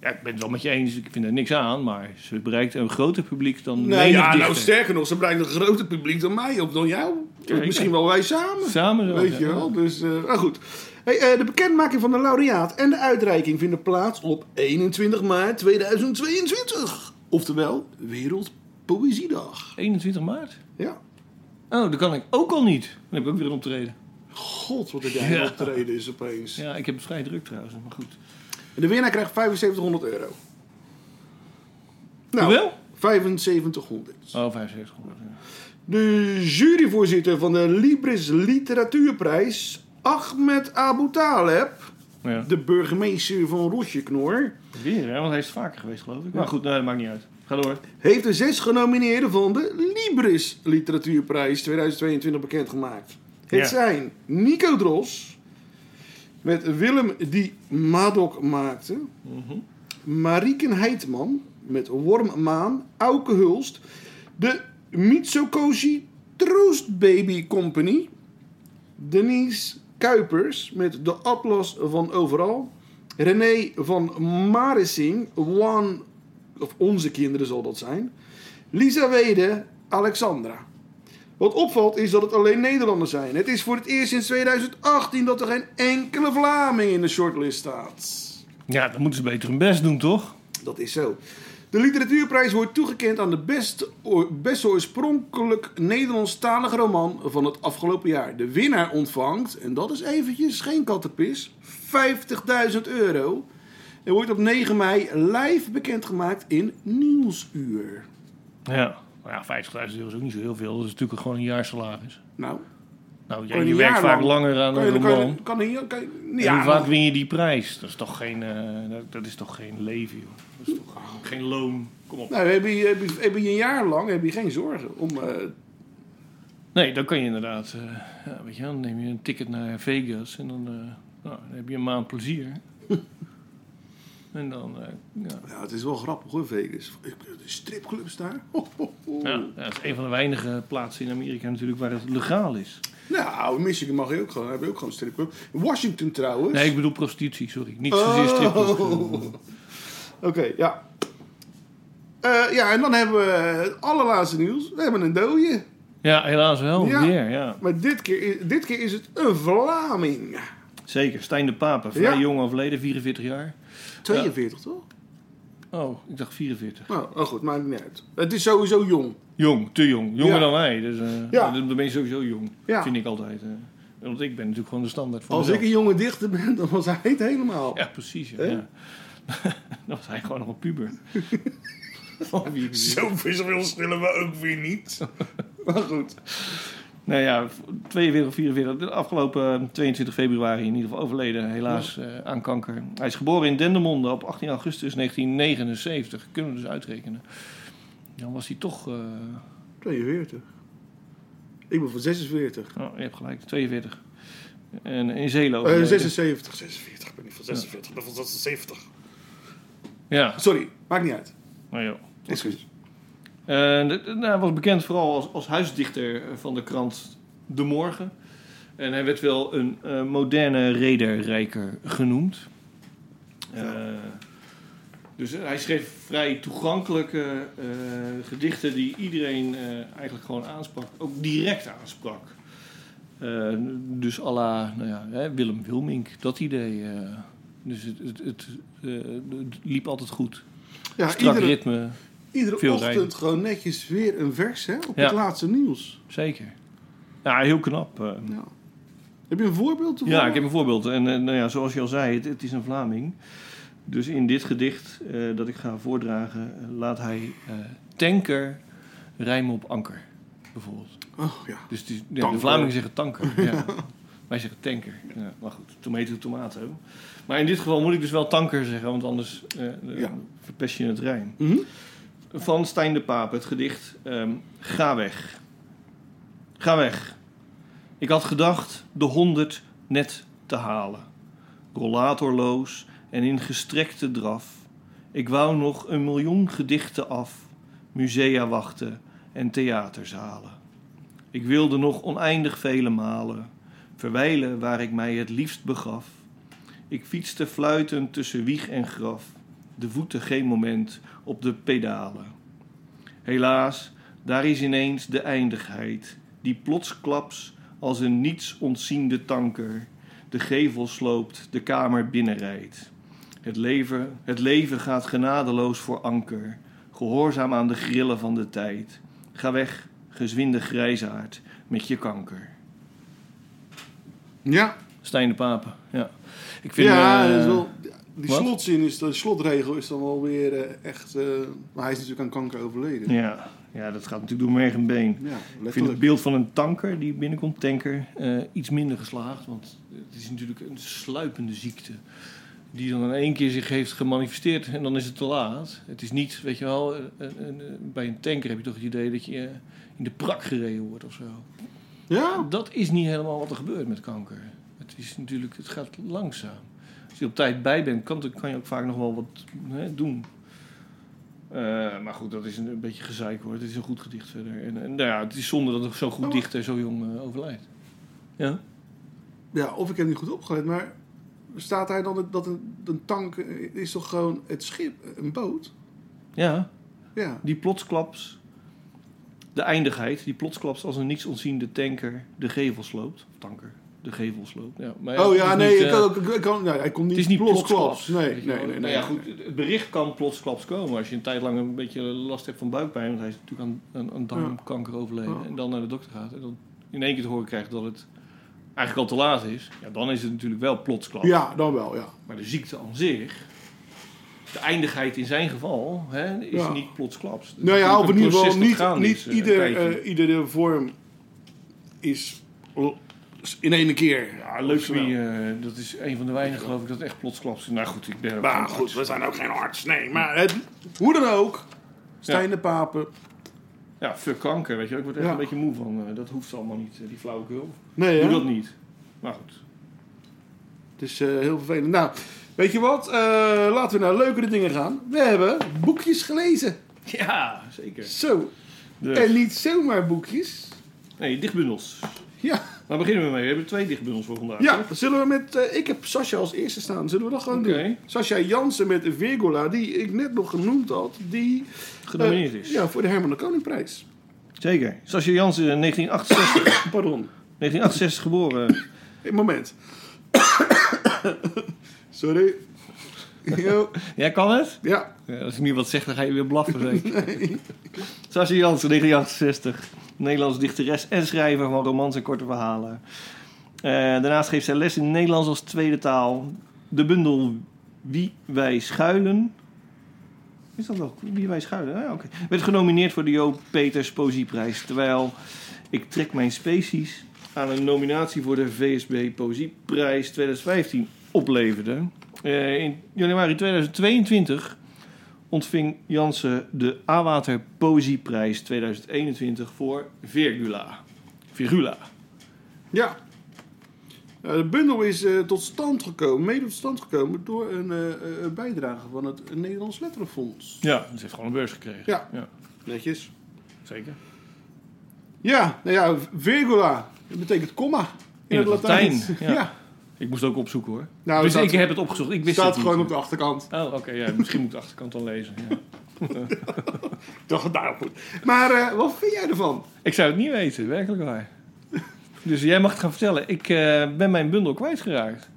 [SPEAKER 6] Ja, ik ben het wel met je eens, ik vind er niks aan, maar ze bereikt een groter publiek dan
[SPEAKER 7] Nee,
[SPEAKER 6] menig
[SPEAKER 7] ja, nou
[SPEAKER 6] dichter.
[SPEAKER 7] sterker nog, ze bereikt een groter publiek dan mij of dan jou.
[SPEAKER 6] Kijk,
[SPEAKER 7] Misschien wel wij samen.
[SPEAKER 6] Samen wel,
[SPEAKER 7] Weet
[SPEAKER 6] ja.
[SPEAKER 7] je wel, dus uh, nou goed. Hey, eh, de bekendmaking van de laureaat en de uitreiking vinden plaats op 21 maart 2022. Oftewel, Wereldpoëziedag.
[SPEAKER 6] 21 maart?
[SPEAKER 7] Ja.
[SPEAKER 6] Oh, dat kan ik ook al niet. Dan heb ik ook weer een optreden.
[SPEAKER 7] God, wat er jij
[SPEAKER 6] Ja.
[SPEAKER 7] optreden is opeens.
[SPEAKER 6] Ja, ik heb het vrij druk trouwens, maar goed.
[SPEAKER 7] En de winnaar krijgt 7500 euro. Nou,
[SPEAKER 6] Hoeveel?
[SPEAKER 7] 7500.
[SPEAKER 6] Oh, 7500. ja.
[SPEAKER 7] De juryvoorzitter van de Libris Literatuurprijs, Ahmed Abu Taleb,
[SPEAKER 6] Ja.
[SPEAKER 7] de burgemeester van Rosjeknor,
[SPEAKER 6] Weer, hè? Want hij is vaker geweest, geloof ik. Maar goed, nee, dat maakt niet uit. Ga door.
[SPEAKER 7] heeft de zes genomineerden van de Libris Literatuurprijs 2022 bekendgemaakt. Het zijn Nico Dros, met Willem die Madok maakte, Mariken Heitman, met Wormmaan, Auke Hulst, de Mitsukoshi Troost Baby Company, Denise Kuipers met de Atlas van Overal, René van Marising, One, of onze kinderen zal dat zijn, Lisa Wede, Alexandra. Wat opvalt is dat het alleen Nederlanders zijn. Het is voor het eerst sinds 2018 dat er geen enkele Vlaming in de shortlist staat.
[SPEAKER 6] Ja, dan moeten ze beter hun best doen, toch?
[SPEAKER 7] Dat is zo. De literatuurprijs wordt toegekend aan de beste, oor- beste oorspronkelijk Nederlandstalige roman van het afgelopen jaar. De winnaar ontvangt, en dat is eventjes geen kattenpis, 50.000 euro. En wordt op 9 mei live bekendgemaakt in Nieuwsuur.
[SPEAKER 6] Ja. Maar ja, 50.000 euro is ook niet zo heel veel. Dat is natuurlijk gewoon een jaarsalaris.
[SPEAKER 7] Nou,
[SPEAKER 6] Nou, ja,
[SPEAKER 7] je
[SPEAKER 6] werkt vaak
[SPEAKER 7] lang-
[SPEAKER 6] langer aan een roman.
[SPEAKER 7] kan je, kan
[SPEAKER 6] En hoe vaak win je die prijs? Dat is toch geen, eh, dat, dat is toch geen leven, joh. Dat is toch geen loon. Kom op.
[SPEAKER 7] nou, heb je, heb, je, heb je een jaar lang heb je geen zorgen om... eh,
[SPEAKER 6] Nee, dan kan je inderdaad... eh, ja, weet je, dan neem je een ticket naar Vegas en dan, nou, dan heb je een maand plezier. en dan... eh, ja.
[SPEAKER 7] ja, het is wel grappig hoor, Vegas. De stripclubs daar. Ho, ho, ho.
[SPEAKER 6] Ja, het is een van de weinige plaatsen in Amerika natuurlijk waar het legaal is.
[SPEAKER 7] Nou, Michigan mag je ook gewoon, heb je ook gewoon stripclub. In Washington trouwens.
[SPEAKER 6] Nee, ik bedoel prostitutie, sorry. Niet zozeer stripclub.
[SPEAKER 7] Oh. Oké, ja. Eh, ja, en dan hebben we het allerlaatste nieuws. We hebben een dode.
[SPEAKER 6] Ja, helaas wel.
[SPEAKER 7] Ja.
[SPEAKER 6] Weer, ja.
[SPEAKER 7] Maar dit keer, is- dit keer is het een Vlaming.
[SPEAKER 6] Zeker. Stijn de Pape, vrij
[SPEAKER 7] Ja.
[SPEAKER 6] jong overleden, 44 jaar.
[SPEAKER 7] 42, toch?
[SPEAKER 6] Oh, ik dacht 44.
[SPEAKER 7] Nou, oh goed, maakt niet uit. Het is sowieso jong.
[SPEAKER 6] Jong, te jong. Jonger
[SPEAKER 7] Ja.
[SPEAKER 6] dan wij. Dus eh,
[SPEAKER 7] Ja.
[SPEAKER 6] dan ben je sowieso jong.
[SPEAKER 7] Ja.
[SPEAKER 6] Vind ik altijd. eh. want ik ben natuurlijk gewoon de standaard van
[SPEAKER 7] Als ik
[SPEAKER 6] mezelf.
[SPEAKER 7] een jonge dichter ben, dan was hij het helemaal.
[SPEAKER 6] Ja, precies. Ja.
[SPEAKER 7] Hè?
[SPEAKER 6] ja. dan was hij gewoon nog een puber. Van wie ik bedoel.
[SPEAKER 7] Zoveel schillen we ook weer niet. maar goed.
[SPEAKER 6] Nou ja, 42 of 44. De afgelopen eh, 22 februari in ieder geval overleden. Helaas eh, aan kanker. Hij is geboren in Dendermonde op 18 augustus 1979. Kunnen we dus uitrekenen. Dan was hij toch... eh,
[SPEAKER 7] 42. Ik ben van 46.
[SPEAKER 6] oh, je hebt gelijk, 42. En in.
[SPEAKER 7] Eh,
[SPEAKER 6] overleden.
[SPEAKER 7] 76. 46. Ik ben niet van 46, ik ben van 76.
[SPEAKER 6] Ja,
[SPEAKER 7] Sorry, maakt niet uit.
[SPEAKER 6] nou joh.
[SPEAKER 7] Excuus.
[SPEAKER 6] En de- de- nou, hij was bekend vooral als, als huisdichter van de krant De Morgen. En hij werd wel een eh, moderne rederijker genoemd. Eh, dus hij schreef vrij toegankelijke eh, gedichten die iedereen eh, eigenlijk gewoon aansprak. Ook direct aansprak. Eh, dus à la nou ja, hè, Willem Wilmink, dat idee. eh. dus het, het, het, eh, het liep altijd goed.
[SPEAKER 7] Ja,
[SPEAKER 6] Strak
[SPEAKER 7] iedere,
[SPEAKER 6] ritme,
[SPEAKER 7] iedere
[SPEAKER 6] veel
[SPEAKER 7] ochtend gewoon netjes weer een vers hè, op
[SPEAKER 6] Ja.
[SPEAKER 7] het laatste nieuws.
[SPEAKER 6] zeker. Ja, heel knap. eh.
[SPEAKER 7] Ja. Heb je een voorbeeld?
[SPEAKER 6] Ja, ik heb een voorbeeld. En eh, nou ja, zoals je al zei, het, het is een Vlaming. Dus in dit gedicht eh, dat ik ga voordragen, laat hij tanker rijmen op anker, bijvoorbeeld.
[SPEAKER 7] Oh ja.
[SPEAKER 6] Dus is- ja, de. Vlamingen zeggen tanker. ja. Wij zeggen tanker. Ja, maar goed, tomato, tomato. Maar in dit geval moet ik dus wel tanker zeggen, want anders
[SPEAKER 7] Ja.
[SPEAKER 6] verpest je het rijm.
[SPEAKER 7] Mhm.
[SPEAKER 6] Van Stijn de Paap, het gedicht ehm, Ga weg. Ga weg. Ik had gedacht de honderd net te halen. Rollatorloos en in gestrekte draf. Ik wou nog een miljoen gedichten af. Musea wachten en theaterzalen. Ik wilde nog oneindig vele malen verwijlen waar ik mij het liefst begaf. Ik fietste fluitend tussen wieg en graf, de voeten geen moment op de pedalen. Helaas, daar is ineens de eindigheid, die plotsklaps als een niets ontziende tanker de gevel sloopt, de kamer binnenrijdt. Het leven, het leven gaat genadeloos voor anker, gehoorzaam aan de grillen van de tijd. Ga weg, gezwinde grijzaard, met je kanker.
[SPEAKER 7] Ja,
[SPEAKER 6] Stijn de Papen, ja. Ik vind,
[SPEAKER 7] ja
[SPEAKER 6] eh,
[SPEAKER 7] dat is wel, die
[SPEAKER 6] wat?
[SPEAKER 7] slotzin is, de slotregel is dan wel weer eh, echt... eh, maar hij is natuurlijk aan kanker overleden.
[SPEAKER 6] ja, ja, dat gaat natuurlijk door merg en been.
[SPEAKER 7] Ja,
[SPEAKER 6] Ik vind het beeld van een tanker die binnenkomt, tanker, eh, iets minder geslaagd. Want het is natuurlijk een sluipende ziekte. Die dan in één keer zich heeft gemanifesteerd en dan is het te laat. Het is niet, weet je wel, een, een- bij een tanker heb je toch het idee dat je in de prak gereden wordt of zo.
[SPEAKER 7] Ja?
[SPEAKER 6] Dat is niet helemaal wat er gebeurt met kanker. Het is natuurlijk, het gaat langzaam. Als je op tijd bij bent, kan, kan je ook vaak nog wel wat hè, doen. Eh, maar goed, dat is een, een beetje gezeik hoor. Het is een goed gedicht verder. En, en nou ja, het is zonde dat er zo'n goed
[SPEAKER 7] Oh.
[SPEAKER 6] dichter zo jong eh, overlijdt. Ja?
[SPEAKER 7] Ja, of ik heb niet goed opgelet, maar staat hij dan dat- een, een tank is toch gewoon het schip, een boot?
[SPEAKER 6] Ja,
[SPEAKER 7] Ja.
[SPEAKER 6] die plotsklaps, de eindigheid, die plotsklaps als een niets ontziende tanker de gevel sloopt. Of tanker, de gevel sloopt. Ja, maar
[SPEAKER 7] oh ja, nee,
[SPEAKER 6] niet,
[SPEAKER 7] ik
[SPEAKER 6] eh,
[SPEAKER 7] kan, ook- ik kan, nee, hij komt niet,
[SPEAKER 6] Het is niet plotsklaps.
[SPEAKER 7] Nee,
[SPEAKER 6] weet
[SPEAKER 7] nee, nee, nee.
[SPEAKER 6] Nou ja,
[SPEAKER 7] nee.
[SPEAKER 6] goed, het bericht kan plotsklaps komen. Als je een tijd lang een beetje last hebt van buikpijn, want hij is natuurlijk aan, aan, aan darmkanker overleden.
[SPEAKER 7] Ja.
[SPEAKER 6] En dan naar de dokter gaat en dan in één keer te horen krijgt dat het eigenlijk al te laat is. Ja, dan is het natuurlijk wel plotsklaps.
[SPEAKER 7] Ja, dan wel, ja.
[SPEAKER 6] Maar de ziekte aan zich, de eindigheid in zijn geval, hè, is
[SPEAKER 7] Ja.
[SPEAKER 6] niet plotsklaps. Is
[SPEAKER 7] Nou ja, in
[SPEAKER 6] een
[SPEAKER 7] ieder geval niet, niet
[SPEAKER 6] is, eh,
[SPEAKER 7] ieder, eh, iedere vorm is in één keer.
[SPEAKER 6] Ja, leukemie, eh, dat is een van de weinigen geloof ik dat echt plotsklaps. Nou goed, ik ben ook
[SPEAKER 7] Maar goed,
[SPEAKER 6] arts.
[SPEAKER 7] we zijn ook geen arts. Nee, maar het, hoe dan ook. Stijn de Papen.
[SPEAKER 6] Ja, fuck kanker, weet je. Ik word echt
[SPEAKER 7] Ja.
[SPEAKER 6] een beetje moe van. eh, dat hoeft allemaal niet, die flauwekul.
[SPEAKER 7] Nee,
[SPEAKER 6] Doe
[SPEAKER 7] hè?
[SPEAKER 6] dat niet. Maar goed.
[SPEAKER 7] Het is heel vervelend. Nou, weet je wat? Laten we naar leukere dingen gaan. We hebben boekjes gelezen.
[SPEAKER 6] Ja, zeker.
[SPEAKER 7] Zo.
[SPEAKER 6] Dus,
[SPEAKER 7] En niet zomaar boekjes.
[SPEAKER 6] nee, dichtbundels.
[SPEAKER 7] Ja,
[SPEAKER 6] Waar beginnen we mee? We hebben twee dichtbundels voor vandaag.
[SPEAKER 7] ja
[SPEAKER 6] toch?
[SPEAKER 7] zullen we met... eh, ik heb Sascha als eerste staan. Zullen we dat gewoon doen? Sascha Jansen met de Virgola, die ik net nog genoemd had. Die
[SPEAKER 6] Genomineerd
[SPEAKER 7] eh,
[SPEAKER 6] is.
[SPEAKER 7] Ja, voor de Herman de Koningprijs.
[SPEAKER 6] Zeker. Sascha Jansen, in 1968,
[SPEAKER 7] Pardon.
[SPEAKER 6] 1968 geboren.
[SPEAKER 7] Een moment. Sorry. Yo.
[SPEAKER 6] Jij kan het?
[SPEAKER 7] Ja.
[SPEAKER 6] Ja, als ik nu wat zeg, dan ga je weer blaffen. zeker. Sascha Jansen, 1968. Nederlands dichteres en schrijver van romans en korte verhalen. Eh, daarnaast geeft zij les in Nederlands als tweede taal. De bundel Wie wij schuilen. Is dat wel? Wie wij schuilen? Ja, oké. Werd genomineerd voor de Joop Peters Poëzieprijs. Terwijl ik trek mijn species aan een nominatie voor de VSB Poëzieprijs 2015 opleverde. Eh, in januari 2022 ontving Jansen de Awater Poëzieprijs 2021 voor Virgula. Virgula.
[SPEAKER 7] Ja. Ja, de bundel is eh, tot stand gekomen, mede tot stand gekomen door een eh, eh, bijdrage van het Nederlands Letterenfonds.
[SPEAKER 6] Ja, ze heeft gewoon een beurs gekregen.
[SPEAKER 7] Ja.
[SPEAKER 6] ja
[SPEAKER 7] Netjes.
[SPEAKER 6] zeker.
[SPEAKER 7] Ja, nou ja, virgula. Dat betekent komma.
[SPEAKER 6] In het Latijn,
[SPEAKER 7] ja.
[SPEAKER 6] ja. Ik moest het ook opzoeken hoor.
[SPEAKER 7] Nou,
[SPEAKER 6] dus ik heb het opgezocht. Ik wist
[SPEAKER 7] staat
[SPEAKER 6] het niet.
[SPEAKER 7] gewoon op de achterkant.
[SPEAKER 6] Oh, oké. ja, misschien moet ik de achterkant dan lezen. Ja.
[SPEAKER 7] Ik dacht het daarop goed. Maar eh, wat vind jij ervan?
[SPEAKER 6] Ik zou het niet weten, werkelijk waar. Dus jij mag het gaan vertellen. Ik eh, ben mijn bundel kwijtgeraakt.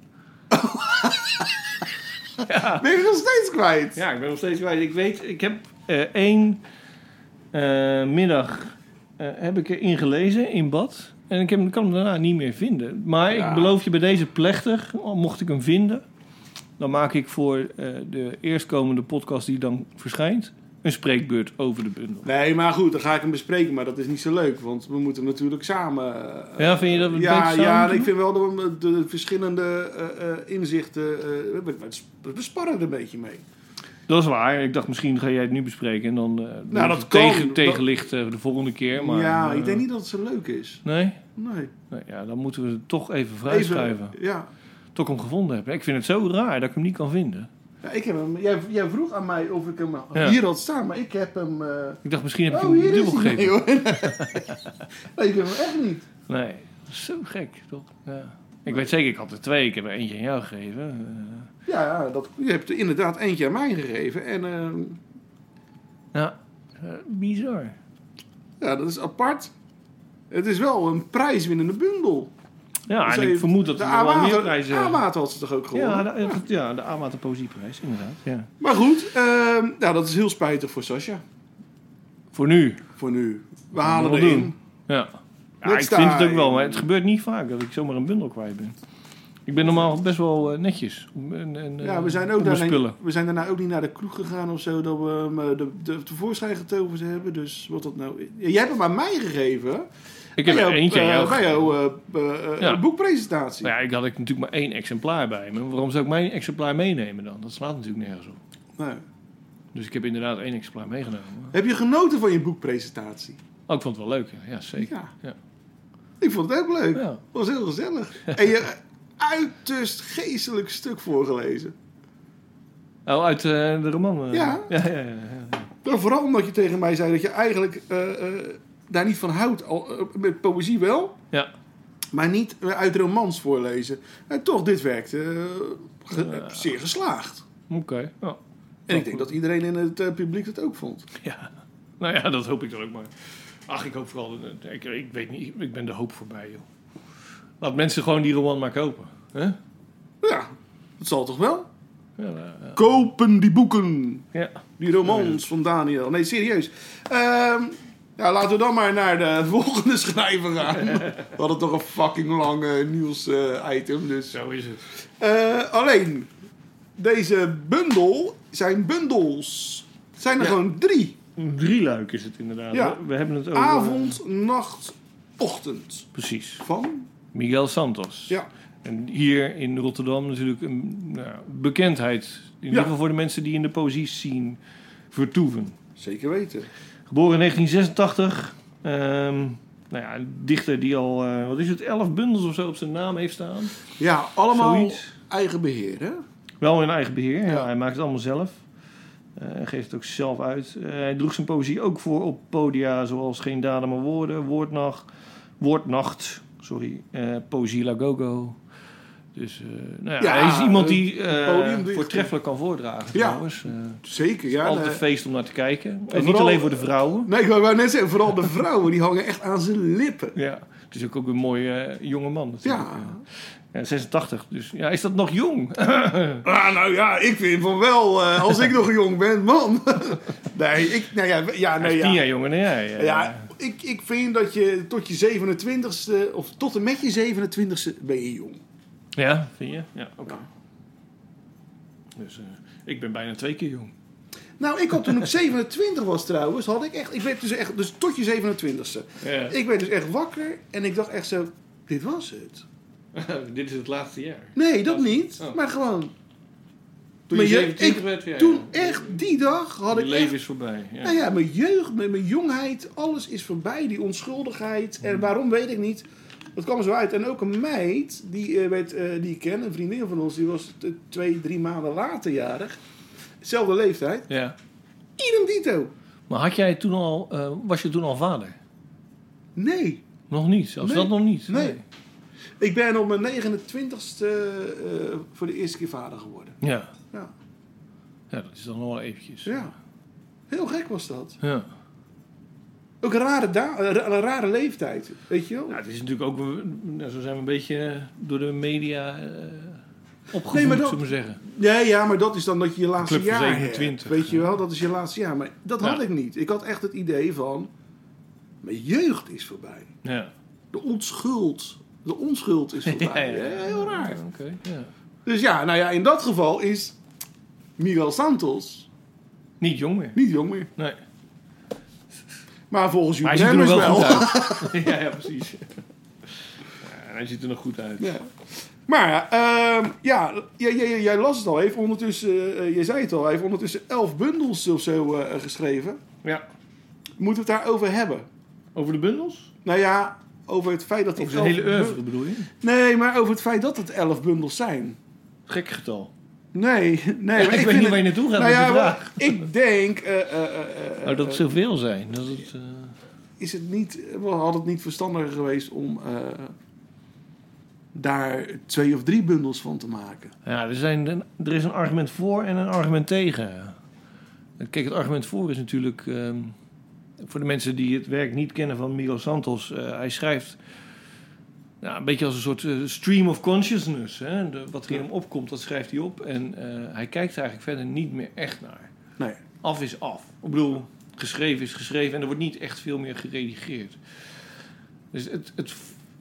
[SPEAKER 7] Ben je nog steeds kwijt?
[SPEAKER 6] Ja, ik ben nog steeds kwijt. Ik weet, ik heb eh, één middag heb ik erin gelezen in bad. En ik heb, ik kan hem daarna niet meer vinden. Maar
[SPEAKER 7] Ja.
[SPEAKER 6] ik beloof je bij deze plechtig, mocht ik hem vinden... dan maak ik voor eh, de eerstkomende podcast die dan verschijnt... een spreekbeurt over de bundel.
[SPEAKER 7] Nee, maar goed, dan ga ik hem bespreken. Maar dat is niet zo leuk, want we moeten natuurlijk samen... eh,
[SPEAKER 6] Ja, vind je dat we
[SPEAKER 7] Ja,
[SPEAKER 6] samen
[SPEAKER 7] ja
[SPEAKER 6] doen?
[SPEAKER 7] ik vind wel dat we de, de verschillende eh, inzichten... we, we, sparren er een beetje mee.
[SPEAKER 6] Dat is waar. Ik dacht misschien ga jij het nu bespreken... en dan eh
[SPEAKER 7] Nou, dat kan.
[SPEAKER 6] tegen, tegenlicht de volgende keer. Maar,
[SPEAKER 7] ja, ik denk niet dat het zo leuk is.
[SPEAKER 6] Nee?
[SPEAKER 7] Nee.
[SPEAKER 6] nee? Ja, dan moeten we het toch even vooruitschuiven.
[SPEAKER 7] Even, ja.
[SPEAKER 6] Tot ik hem gevonden heb. Ik vind het zo raar dat ik hem niet kan vinden.
[SPEAKER 7] ja, ik heb hem... Jij, jij vroeg aan mij of ik hem
[SPEAKER 6] Ja.
[SPEAKER 7] hier had staan, maar ik heb hem... eh,
[SPEAKER 6] Ik dacht, misschien heb ik
[SPEAKER 7] Oh,
[SPEAKER 6] hem dubbel gegeven.
[SPEAKER 7] Nee, hoor. nee, ik heb hem echt niet.
[SPEAKER 6] Nee, dat is zo gek, toch? Ja. Ik weet zeker, ik had er twee. Ik heb er eentje aan jou gegeven. Eh,
[SPEAKER 7] Ja, dat, je hebt er inderdaad eentje aan mij gegeven. En eh,
[SPEAKER 6] ja, eh, bizar.
[SPEAKER 7] ja, dat is apart. Het is wel een prijswinnende bundel.
[SPEAKER 6] Ja,
[SPEAKER 7] Dus
[SPEAKER 6] en ik vermoed dat
[SPEAKER 7] de
[SPEAKER 6] er wel meer prijzen...
[SPEAKER 7] A-Water had ze toch ook gewonnen?
[SPEAKER 6] ja, de, ja, de Amater Poëzieprijs, inderdaad. Ja.
[SPEAKER 7] Maar goed, ja, dat is heel spijtig voor Sascha.
[SPEAKER 6] Voor nu.
[SPEAKER 7] Voor nu. We halen erin.
[SPEAKER 6] doen. Ja. ja ik vind het ook wel, maar het gebeurt niet vaak dat ik zomaar een bundel kwijt ben. Ik ben normaal best wel eh, netjes. En, en, eh,
[SPEAKER 7] Ja, we zijn,
[SPEAKER 6] op
[SPEAKER 7] ook daarna, we zijn daarna ook niet naar de kroeg gegaan of zo, dat we hem eh, de, de, tevoorschijn getoverd hebben. Dus wat dat nou... Ja, jij hebt hem aan mij gegeven.
[SPEAKER 6] Ik heb er eentje aan
[SPEAKER 7] eh,
[SPEAKER 6] jou
[SPEAKER 7] Bij jouw eh, eh,
[SPEAKER 6] Ja.
[SPEAKER 7] boekpresentatie.
[SPEAKER 6] Nou ja, ik had ik natuurlijk maar één exemplaar bij me. Waarom zou ik mijn exemplaar meenemen dan? Dat slaat natuurlijk nergens op.
[SPEAKER 7] Nee.
[SPEAKER 6] Dus ik heb inderdaad één exemplaar meegenomen.
[SPEAKER 7] Heb je genoten van je boekpresentatie?
[SPEAKER 6] Oh, ik vond het wel leuk. Ja, zeker.
[SPEAKER 7] Ja.
[SPEAKER 6] Ja.
[SPEAKER 7] Ik vond het ook leuk.
[SPEAKER 6] Ja.
[SPEAKER 7] Het was heel gezellig. en je uiterst geestelijk stuk voorgelezen.
[SPEAKER 6] Oh, uit de roman?
[SPEAKER 7] Ja.
[SPEAKER 6] Ja, ja, ja, ja.
[SPEAKER 7] Nou, vooral omdat je tegen mij zei dat je eigenlijk daar niet van houdt. Al, eh, met poëzie wel,
[SPEAKER 6] Ja.
[SPEAKER 7] maar niet eh, uit romans voorlezen. En toch, dit werkt eh, ge- zeer geslaagd.
[SPEAKER 6] Oké. Ja.
[SPEAKER 7] En ik denk dat iedereen in het eh, publiek het ook vond.
[SPEAKER 6] ja. Nou ja, dat hoop ik dan ook maar. Ach, ik hoop vooral... dat- Ik, ik weet niet, ik ben de hoop voorbij, joh. Laat mensen gewoon die roman maar kopen. hè?
[SPEAKER 7] Ja, dat zal toch wel?
[SPEAKER 6] Ja, ja,
[SPEAKER 7] Kopen die boeken.
[SPEAKER 6] ja.
[SPEAKER 7] Die romans van Daniel. Nee, serieus. Ehm, ja, laten we dan maar naar de volgende schrijver gaan. We hadden toch een fucking lang eh, nieuws-item. dus.
[SPEAKER 6] Zo is het.
[SPEAKER 7] Eh, alleen, deze bundel zijn bundels. Het zijn er
[SPEAKER 6] Ja.
[SPEAKER 7] gewoon drie.
[SPEAKER 6] Een drieluik is het inderdaad.
[SPEAKER 7] Ja.
[SPEAKER 6] We, we hebben het over...
[SPEAKER 7] Avond, nacht, ochtend.
[SPEAKER 6] Precies.
[SPEAKER 7] Van?
[SPEAKER 6] Miguel Santos.
[SPEAKER 7] Ja.
[SPEAKER 6] En hier in Rotterdam natuurlijk een nou, bekendheid. In ieder geval voor de mensen die in de poëzie zien vertoeven.
[SPEAKER 7] Zeker weten.
[SPEAKER 6] Geboren in 1986. Ehm, nou ja, een dichter die al, eh, wat is het, elf bundels of zo op zijn naam heeft staan.
[SPEAKER 7] Ja, allemaal
[SPEAKER 6] Zoiets.
[SPEAKER 7] eigen beheer, hè?
[SPEAKER 6] Wel in eigen beheer. Ja.
[SPEAKER 7] Ja.
[SPEAKER 6] hij maakt het allemaal zelf. Hij geeft het ook zelf uit. Eh, hij droeg zijn poëzie ook voor op podia zoals Geen Daden maar Woorden, Woordnacht, Woordnacht, sorry, Poëzie La Gogo. Dus eh, nou ja,
[SPEAKER 7] Ja,
[SPEAKER 6] hij is iemand die eh, voortreffelijk kan voordragen
[SPEAKER 7] Ja.
[SPEAKER 6] trouwens. Eh,
[SPEAKER 7] Zeker, ja.
[SPEAKER 6] altijd een feest om naar te kijken. En, niet alleen voor de vrouwen.
[SPEAKER 7] Nee, ik wou net zeggen, vooral de vrouwen, die hangen echt aan zijn lippen.
[SPEAKER 6] Ja, het is ook, ook een mooie jonge man natuurlijk.
[SPEAKER 7] Ja.
[SPEAKER 6] Ja, 86, dus ja, is dat nog jong?
[SPEAKER 7] Ah, nou ja, ik vind van wel, als ik nog jong ben, man. nee, ik, nou ja, ja, nee,
[SPEAKER 6] is tien
[SPEAKER 7] ja.
[SPEAKER 6] jaar jonger dan jij.
[SPEAKER 7] Ja, ik, ik vind dat je tot je 27ste, of tot en met je 27ste, ben je jong.
[SPEAKER 6] Ja, vind je? Ja, oké. Dus eh, ik ben bijna twee keer jong.
[SPEAKER 7] Nou, ik had toen ik 27 was trouwens, had ik echt, ik werd dus echt, dus tot je 27ste.
[SPEAKER 6] Ja.
[SPEAKER 7] Ik werd dus echt wakker en ik dacht echt zo, dit was het.
[SPEAKER 6] Dit is het laatste jaar.
[SPEAKER 7] Nee, dat niet,
[SPEAKER 6] Oh.
[SPEAKER 7] maar gewoon.
[SPEAKER 6] Toen je
[SPEAKER 7] je-
[SPEAKER 6] 27
[SPEAKER 7] ik-
[SPEAKER 6] werd, ja,
[SPEAKER 7] Toen
[SPEAKER 6] ja.
[SPEAKER 7] echt, die dag had
[SPEAKER 6] Je
[SPEAKER 7] ik
[SPEAKER 6] leven
[SPEAKER 7] echt
[SPEAKER 6] is voorbij. Ja.
[SPEAKER 7] Nou ja, mijn jeugd, mijn, mijn jongheid, alles is voorbij. Die onschuldigheid. En waarom weet ik niet. Dat kwam zo uit. En ook een meid, die, eh, weet, eh, die ik ken, een vriendin van ons, die was twee, drie maanden later jarig. Zelfde leeftijd.
[SPEAKER 6] Ja.
[SPEAKER 7] Idem dito.
[SPEAKER 6] Maar had jij toen al, eh, was je toen al vader?
[SPEAKER 7] Nee.
[SPEAKER 6] Nog niet, zelfs
[SPEAKER 7] Nee.
[SPEAKER 6] dat nog niet.
[SPEAKER 7] Nee. Ik ben op mijn 29ste eh, voor de eerste keer vader geworden.
[SPEAKER 6] Ja.
[SPEAKER 7] Ja.
[SPEAKER 6] ja, dat is dan nog wel eventjes.
[SPEAKER 7] Ja. Heel gek was dat.
[SPEAKER 6] Ja.
[SPEAKER 7] Ook een rare, een rare leeftijd. Weet je wel?
[SPEAKER 6] Nou, het is natuurlijk ook, nou, zo zijn we een beetje door de media eh opgevoed,
[SPEAKER 7] Nee, maar dat-
[SPEAKER 6] zullen we zeggen.
[SPEAKER 7] Ja, ja, maar dat is dan dat je je laatste
[SPEAKER 6] Club
[SPEAKER 7] jaar
[SPEAKER 6] 27.
[SPEAKER 7] hebt. Weet je wel, dat is je laatste jaar. Maar dat had ik niet. Ik had echt het idee van... Mijn jeugd is voorbij.
[SPEAKER 6] Ja.
[SPEAKER 7] De onschuld. De onschuld is voorbij.
[SPEAKER 6] Ja.
[SPEAKER 7] Heel raar.
[SPEAKER 6] Oké, ja.
[SPEAKER 7] Dus ja, nou ja, in dat geval is Miguel Santos
[SPEAKER 6] Niet jong meer.
[SPEAKER 7] niet jong meer.
[SPEAKER 6] Nee.
[SPEAKER 7] Maar volgens
[SPEAKER 6] Maar hij ziet er nog wel
[SPEAKER 7] wel.
[SPEAKER 6] goed uit. ja, ja, precies. Ja, hij ziet er nog goed uit.
[SPEAKER 7] Ja. Maar ja, ehm, ja jij, jij, jij las het al. Hij heeft ondertussen, eh, je zei het al, hij heeft ondertussen elf bundels of zo eh, geschreven.
[SPEAKER 6] Ja.
[SPEAKER 7] Moeten we het daarover hebben?
[SPEAKER 6] Over de bundels?
[SPEAKER 7] Nou ja, over het feit dat
[SPEAKER 6] Over zijn hele oeuvre bedoel je?
[SPEAKER 7] Nee, maar over het feit dat het elf bundels zijn.
[SPEAKER 6] Gek getal.
[SPEAKER 7] Nee, nee. maar
[SPEAKER 6] ik weet niet waar je naartoe gaat
[SPEAKER 7] Nou
[SPEAKER 6] met
[SPEAKER 7] ja,
[SPEAKER 6] vraag.
[SPEAKER 7] ik denk, eh, eh, eh,
[SPEAKER 6] Nou, dat het zoveel zijn. Dat het, eh,
[SPEAKER 7] is het niet, had het niet verstandiger geweest om eh, daar twee of drie bundels van te maken?
[SPEAKER 6] Ja, er, zijn, er is een argument voor en een argument tegen. Kijk, het argument voor is natuurlijk... ehm, voor de mensen die het werk niet kennen van Miguel Santos... eh, hij schrijft ja, een beetje als een soort eh, stream of consciousness. Hè? De, wat er in hem opkomt, dat schrijft hij op. En eh, hij kijkt er eigenlijk verder niet meer echt naar.
[SPEAKER 7] Nee.
[SPEAKER 6] Af is af. Ik bedoel, geschreven is geschreven en er wordt niet echt veel meer geredigeerd. Dus het, het,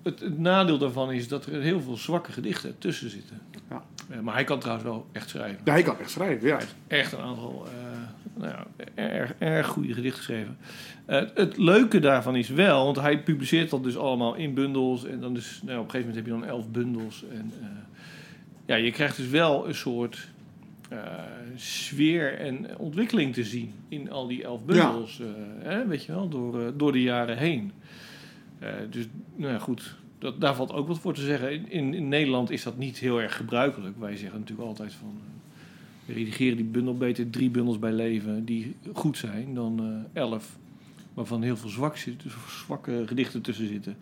[SPEAKER 6] het, het nadeel daarvan is dat er heel veel zwakke gedichten tussen zitten.
[SPEAKER 7] Ja.
[SPEAKER 6] Eh, maar hij kan trouwens wel echt schrijven.
[SPEAKER 7] Ja, hij kan echt schrijven, ja.
[SPEAKER 6] Echt een aantal eh, nou ja, erg, erg goede gedichten geschreven. Eh, het leuke daarvan is wel, want hij publiceert dat dus allemaal in bundels. En dan dus, nou, op een gegeven moment heb je dan elf bundels. En ja, je krijgt dus wel een soort sfeer en ontwikkeling te zien in al die elf bundels. hè, weet je wel, door, door de jaren heen. Dus, nou ja, goed. Dat, daar valt ook wat voor te zeggen. In, in Nederland is dat niet heel erg gebruikelijk. Wij zeggen natuurlijk altijd van... eh, we redigeren die bundel beter drie bundels bij leven die goed zijn dan eh, elf. Waarvan heel veel zwak zit, dus zwakke gedichten tussen zitten.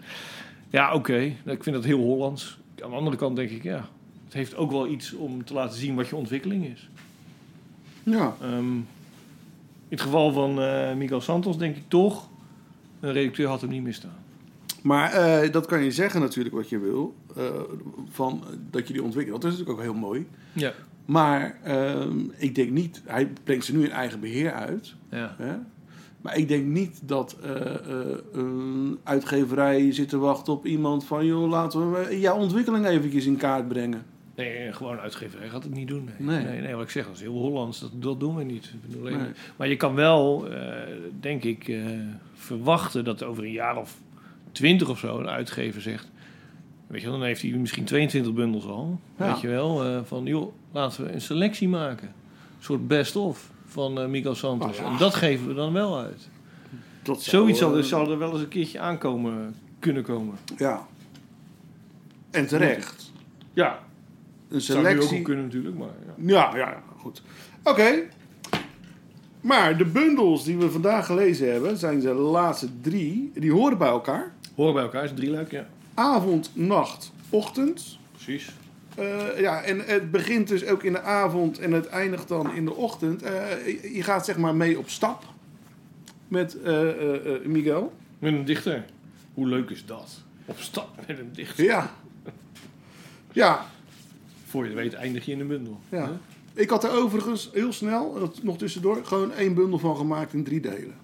[SPEAKER 6] Ja, oké. Ik vind dat heel Hollands. Aan de andere kant denk ik, ja... Het heeft ook wel iets om te laten zien wat je ontwikkeling is.
[SPEAKER 7] Ja,
[SPEAKER 6] Ehm, in het geval van eh Miguel Santos denk ik toch... Een redacteur had hem niet misstaan.
[SPEAKER 7] Maar eh, dat kan je zeggen natuurlijk wat je wil. eh, van, eh, dat je die ontwikkelt. Dat is natuurlijk ook heel mooi.
[SPEAKER 6] Ja.
[SPEAKER 7] Maar ehm, ik denk niet... Hij brengt ze nu in eigen beheer uit.
[SPEAKER 6] Ja.
[SPEAKER 7] Hè? Maar ik denk niet dat een uitgeverij zit te wachten op iemand van... joh, laten we jouw ontwikkeling eventjes in kaart brengen.
[SPEAKER 6] Nee, gewoon uitgeverij gaat het niet doen. Nee,
[SPEAKER 7] Nee.
[SPEAKER 6] nee, nee, wat ik zeg, dat is heel Hollands. Dat, dat doen we niet. Ik bedoel,
[SPEAKER 7] Nee.
[SPEAKER 6] Maar je kan wel, denk ik, verwachten dat over een jaar of twintig of zo een uitgever zegt... Weet je wel, dan heeft hij misschien 22 bundels al.
[SPEAKER 7] Ja.
[SPEAKER 6] Weet je wel, eh, van joh, laten we een selectie maken. Een soort best-of van eh Miguel Santos.
[SPEAKER 7] Oh ja.
[SPEAKER 6] En dat geven we dan wel uit.
[SPEAKER 7] Dat zou,
[SPEAKER 6] Zoiets zal,
[SPEAKER 7] eh,
[SPEAKER 6] er- zal er wel eens een keertje aankomen kunnen komen.
[SPEAKER 7] Ja. En terecht.
[SPEAKER 6] Ja,
[SPEAKER 7] Een
[SPEAKER 6] zou nu ook wel
[SPEAKER 7] selectie...
[SPEAKER 6] kunnen natuurlijk, maar ja.
[SPEAKER 7] Ja, ja, ja, goed. Oké. Maar de bundels die we vandaag gelezen hebben, zijn de laatste drie. Die horen bij elkaar.
[SPEAKER 6] Horen bij elkaar, is een drieluik, ja.
[SPEAKER 7] Avond, nacht, ochtend.
[SPEAKER 6] Precies.
[SPEAKER 7] Eh, ja, en het begint dus ook in de avond en het eindigt dan in de ochtend. Eh, je- gaat zeg maar mee op stap met eh, Miguel.
[SPEAKER 6] Met een dichter. Hoe leuk is dat? Op stap met een dichter.
[SPEAKER 7] Ja. Ja,
[SPEAKER 6] Voor je weet eindig je in een bundel.
[SPEAKER 7] ja. Ik had er overigens heel snel, dat nog tussendoor, gewoon één bundel van gemaakt in drie delen.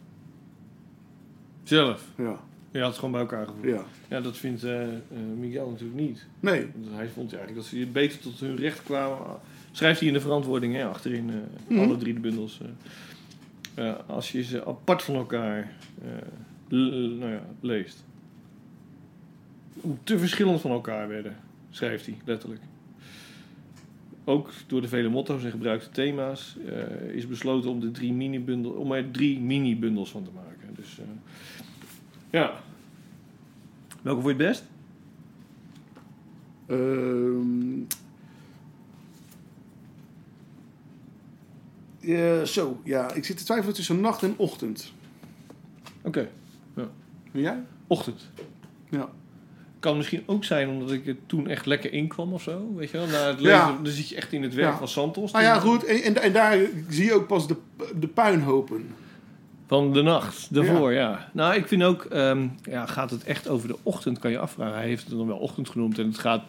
[SPEAKER 6] Zelf.
[SPEAKER 7] Ja,
[SPEAKER 6] Had het gewoon bij elkaar gevoerd.
[SPEAKER 7] ja.
[SPEAKER 6] Ja, dat vindt eh, Miguel natuurlijk niet.
[SPEAKER 7] Nee,
[SPEAKER 6] Want hij vond eigenlijk dat ze beter tot hun recht kwamen. Schrijft hij in de verantwoording hè, achterin eh,
[SPEAKER 7] Mhm.
[SPEAKER 6] alle drie de bundels. Ja, als je ze apart van elkaar nou ja, leest. Hoe te verschillend van elkaar werden, schrijft hij letterlijk. Ook door de vele motto's en gebruikte thema's is besloten om, de drie mini-bundel, om er drie mini-bundels van te maken. Dus ja. Welke vond je het best?
[SPEAKER 7] Ehm ja, zo, ja. Ik zit te twijfelen tussen nacht en ochtend.
[SPEAKER 6] Oké.
[SPEAKER 7] En jij?
[SPEAKER 6] Ochtend.
[SPEAKER 7] Ja.
[SPEAKER 6] Kan misschien ook zijn omdat ik er toen echt lekker in kwam of zo. Weet je wel? Na het
[SPEAKER 7] Ja.
[SPEAKER 6] leven, dan zit je echt in het werk
[SPEAKER 7] Ja.
[SPEAKER 6] van Santos.
[SPEAKER 7] Nou ja, goed. En, en, en daar zie je ook pas de, de puinhopen.
[SPEAKER 6] Van de nacht, daarvoor, ja. Nou, ik vind ook, ehm, ja, gaat het echt over de ochtend, kan je afvragen. Hij heeft het dan wel ochtend genoemd en het gaat